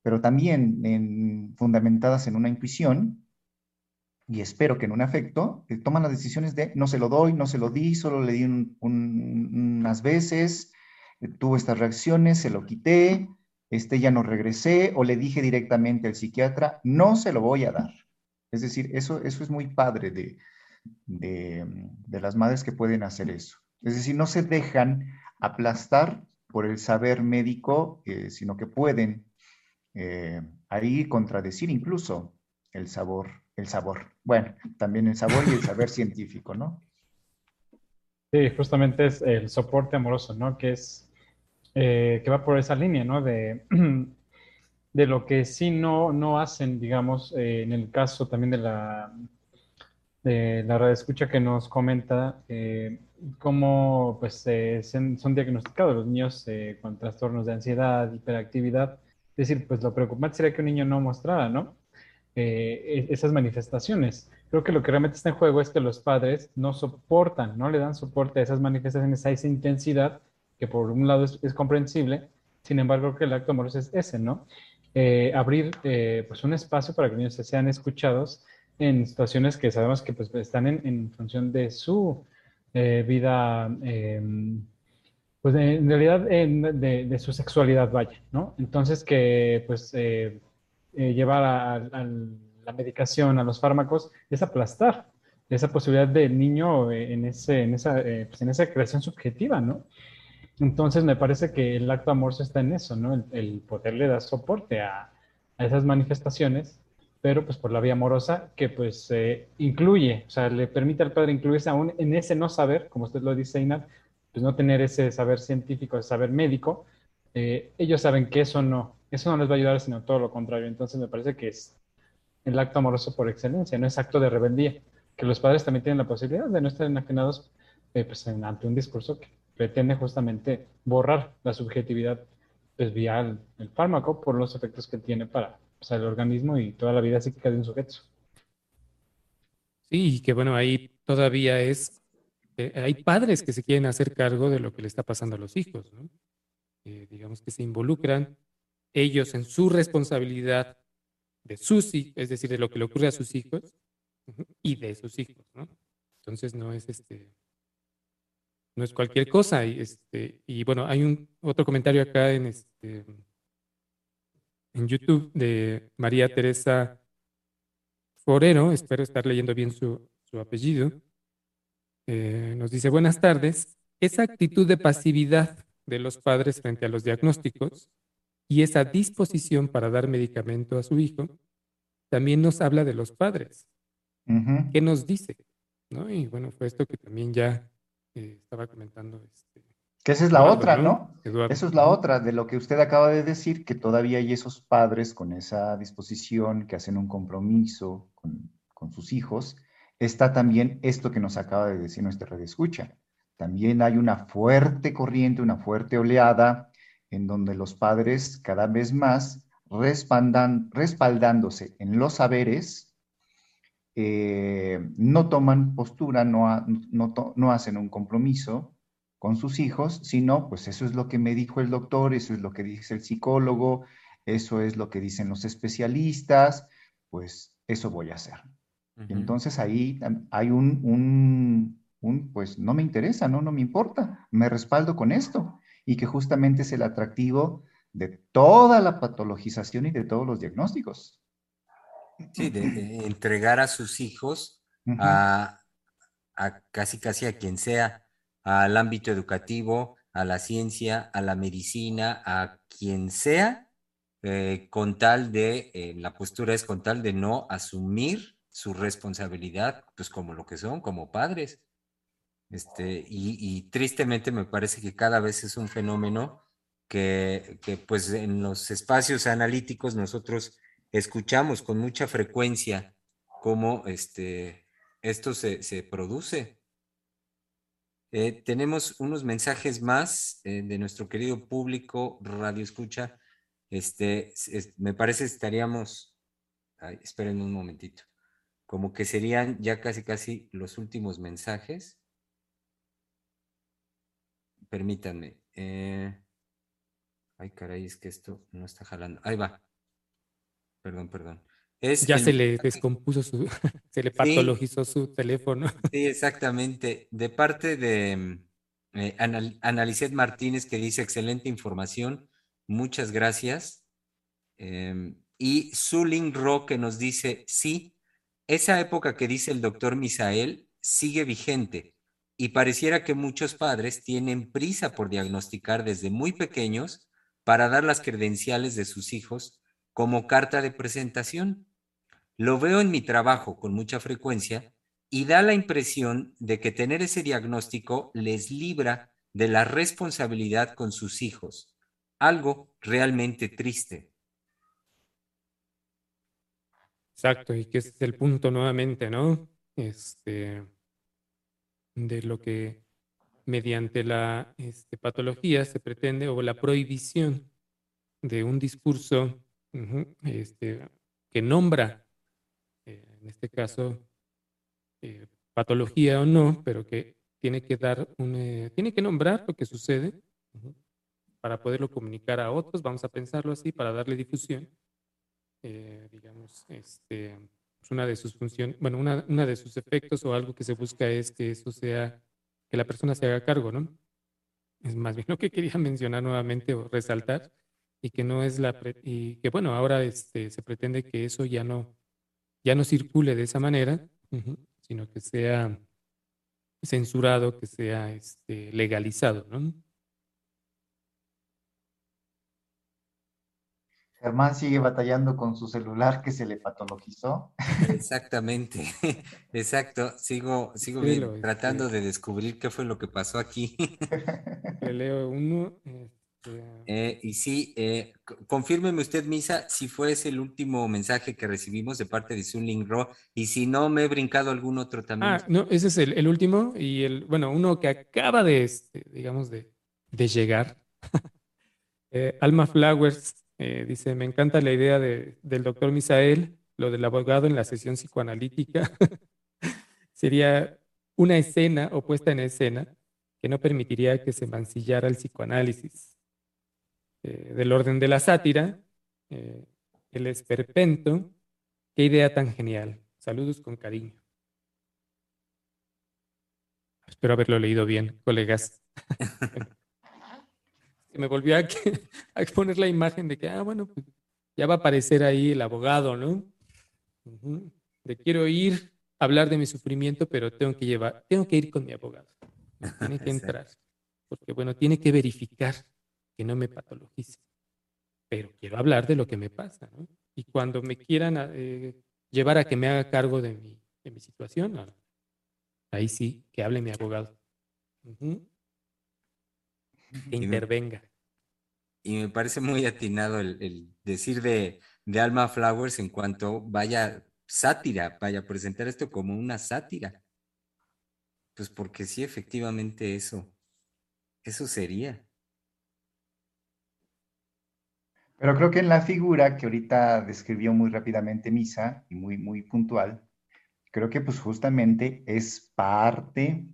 pero también en, fundamentadas en una intuición, y espero que en un afecto, eh, toman las decisiones de, no se lo doy, no se lo di, solo le di unas veces, eh, tuvo estas reacciones, se lo quité, este ya no regresé, o le dije directamente al psiquiatra, no se lo voy a dar. Es decir, eso, eso es muy padre de, de, las madres que pueden hacer eso. Es decir, no se dejan aplastar por el saber médico, eh, sino que pueden eh, ahí contradecir incluso el sabor, el sabor. Bueno, también el sabor y el saber científico, ¿no? Sí, justamente es el soporte amoroso, ¿no? Que es, eh, que va por esa línea, ¿no? De, de lo que sí no, no hacen, digamos, en el caso también de la de la radio escucha que nos comenta eh, cómo pues, son diagnosticados los niños eh, con trastornos de ansiedad, hiperactividad. Es decir, pues lo preocupante sería que un niño no mostrara, ¿no? eh, e-, esas manifestaciones. Creo que lo que realmente está en juego es que los padres no soportan, no le dan soporte a esas manifestaciones, a esa intensidad, que por un lado es, comprensible, sin embargo, que el acto amoroso es ese, ¿no? Eh, abrir eh, pues un espacio para que los niños sean escuchados en situaciones que sabemos que pues, están en, función de su vida, em, pues en realidad de, su sexualidad, vaya, ¿no? Entonces que pues eh, llevar a, la medicación, a los fármacos, es aplastar esa posibilidad del niño eh, en, ese, en, esa, eh, pues en esa creación subjetiva, ¿no? Entonces me parece que el acto amoroso está en eso, ¿no? El, poderle dar soporte a, a, esas manifestaciones, pero pues por la vía amorosa que pues incluye, o sea, le permite al padre incluirse aún en ese no saber, como usted lo dice, Inat, pues no tener ese saber científico, ese saber médico, ellos saben que eso no, eso no les va a ayudar, sino todo lo contrario. Entonces me parece que es el acto amoroso por excelencia, no es acto de rebeldía, que los padres también tienen la posibilidad de no estar enajenados eh, pues, ante un discurso que pretende justamente borrar la subjetividad pues, vía el, fármaco por los efectos que tiene para pues, el organismo y toda la vida psíquica de un sujeto. Sí, que bueno, ahí todavía es, eh, hay padres que se quieren hacer cargo de lo que le está pasando a los hijos, ¿no? Digamos que se involucran ellos en su responsabilidad de sus hijos, es decir, de lo que le ocurre a sus hijos y de sus hijos, ¿no? Entonces no es este, no es cualquier cosa. Y, este, y bueno, hay un otro comentario acá en este en YouTube de María Teresa Forero, espero estar leyendo bien su, su apellido. Eh, nos dice, buenas tardes. Esa actitud de pasividad de los padres frente a los diagnósticos y esa disposición para dar medicamento a su hijo también nos habla de los padres. ¿Qué nos dice? ¿No? Y bueno, fue esto que también ya eh, estaba comentando. Este, que esa es la otra, ¿no? Eso es la otra, de lo que usted acaba de decir, que todavía hay esos padres con esa disposición, que hacen un compromiso con, con sus hijos. Está también esto que nos acaba de decir nuestra red escucha. También hay una fuerte corriente, una fuerte oleada en donde los padres cada vez más respaldan, respaldándose en los saberes, eh, no toman postura, no, no, hacen un compromiso con sus hijos, sino pues eso es lo que me dijo el doctor, eso es lo que dice el psicólogo, eso es lo que dicen los especialistas, pues eso voy a hacer. Entonces ahí hay un, un, un, pues no me interesa, no, no me importa, me respaldo con esto y que justamente es el atractivo de toda la patologización y de todos los diagnósticos. Sí, de, entregar a sus hijos a, casi casi a quien sea, al ámbito educativo, a la ciencia, a la medicina, a quien sea, eh, con tal de, eh, la postura es con tal de no asumir su responsabilidad, pues como lo que son, como padres. Este, y, tristemente me parece que cada vez es un fenómeno que, pues en los espacios analíticos nosotros escuchamos con mucha frecuencia cómo este, esto se, produce. Eh, tenemos unos mensajes más eh, de nuestro querido público Radio Escucha. Este, me parece estaríamos, esperen un momentito, como que serían ya casi casi los últimos mensajes permítanme. Eh, ay, caray, es que esto no está jalando. Ahí va. Perdón, perdón. Ya se le descompuso su, se le patologizó su teléfono. Sí, exactamente. De parte de mm, eh, Analicet Martínez que dice excelente información, muchas gracias. Em, y Zulin Ro que nos dice, sí, esa época que dice el doctor Misael sigue vigente y pareciera que muchos padres tienen prisa por diagnosticar desde muy pequeños para dar las credenciales de sus hijos como carta de presentación. Lo veo en mi trabajo con mucha frecuencia y da la impresión de que tener ese diagnóstico les libra de la responsabilidad con sus hijos, algo realmente triste. Exacto, y que es el punto nuevamente, ¿no? Este, de lo que mediante la este, patología se pretende o la prohibición de un discurso este, que nombra este caso, eh, patología o no, pero que tiene que dar un, eh, tiene que nombrar lo que sucede para poderlo comunicar a otros, vamos a pensarlo así, para darle difusión. Eh, digamos, este, pues una de sus funciones, bueno, una, una, de sus efectos o algo que se busca es que eso sea, que la persona se haga cargo, ¿no? Es más bien lo que quería mencionar nuevamente o resaltar, y que no es la, y que bueno, ahora este, se pretende que eso ya no, ya no circule de esa manera, sino que sea censurado, que sea este, legalizado, ¿no? Germán sigue batallando con su celular que se le patologizó. Exactamente, exacto. Sigo, sigo este tratando de descubrir qué fue lo que pasó aquí. Le leo uno. Eh, y sí, eh, confírmeme usted, Misa, si fue ese el último mensaje que recibimos de parte de Sunling Ro, y si no, me he brincado algún otro también. Ah, no, ese es el, último, y el, bueno, uno que acaba de, este, digamos, de, llegar. Eh, Alma Flowers dice, me encanta la idea de, del doctor Misael, lo del abogado en la sesión psicoanalítica. Sería una escena o puesta en escena que no permitiría que se mancillara el psicoanálisis eh, del orden de la sátira, eh, el esperpento. Qué idea tan genial. Saludos con cariño. Espero haberlo leído bien, colegas. me volvió a, a, poner la imagen de que, ah, bueno, pues, ya va a aparecer ahí el abogado, ¿no? De quiero ir a hablar de mi sufrimiento, pero tengo que llevar, tengo que ir con mi abogado. Tiene que entrar. Porque, bueno, tiene que verificar que no me patologice. Pero quiero hablar de lo que me pasa, ¿no? Y cuando me quieran eh, llevar a que me haga cargo de mi, de mi situación, ahí sí, que hable mi abogado. Que intervenga. y me parece muy atinado el, decir de, de, Alma Flowers en cuanto vaya sátira, vaya a presentar esto como una sátira. Pues porque sí, efectivamente eso, eso sería. Pero creo que en la figura que ahorita describió muy rápidamente Misa y muy, muy puntual, creo que pues justamente es parte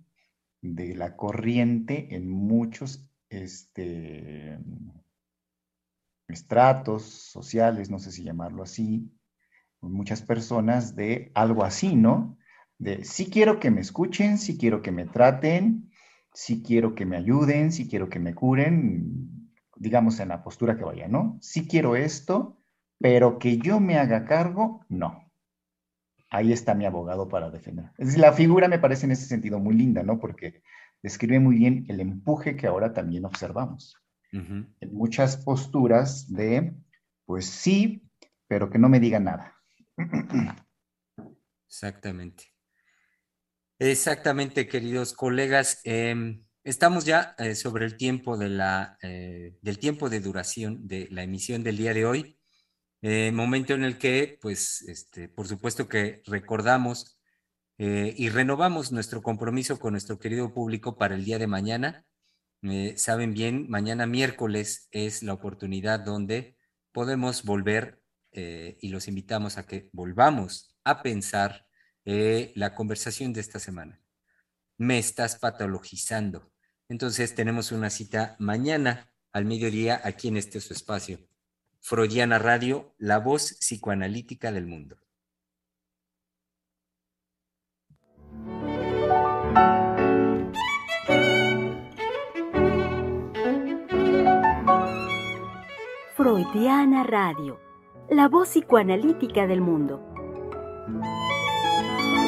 de la corriente en muchos este, estratos sociales, no sé si llamarlo así, muchas personas de algo así, ¿no? De sí quiero que me escuchen, sí quiero que me traten, sí quiero que me ayuden, sí quiero que me curen, digamos, en la postura que vaya, ¿no? Sí quiero esto, pero que yo me haga cargo, no. Ahí está mi abogado para defender. Es decir, la figura me parece en ese sentido muy linda, ¿no? Porque describe muy bien el empuje que ahora también observamos. En muchas posturas de, pues sí, pero que no me diga nada. Exactamente. Exactamente, queridos colegas. Eh, Estamos ya eh, sobre el tiempo de la, eh, del tiempo de duración de la emisión del día de hoy, eh, momento en el que, pues, este, por supuesto que recordamos y renovamos nuestro compromiso con nuestro querido público para el día de mañana. saben bien, mañana miércoles es la oportunidad donde podemos volver y los invitamos a que volvamos a pensar la conversación de esta semana. Me estás patologizando entonces tenemos una cita mañana al mediodía aquí en este su espacio. Freudiana Radio, la voz psicoanalítica del mundo. Freudiana Radio, la voz psicoanalítica del mundo.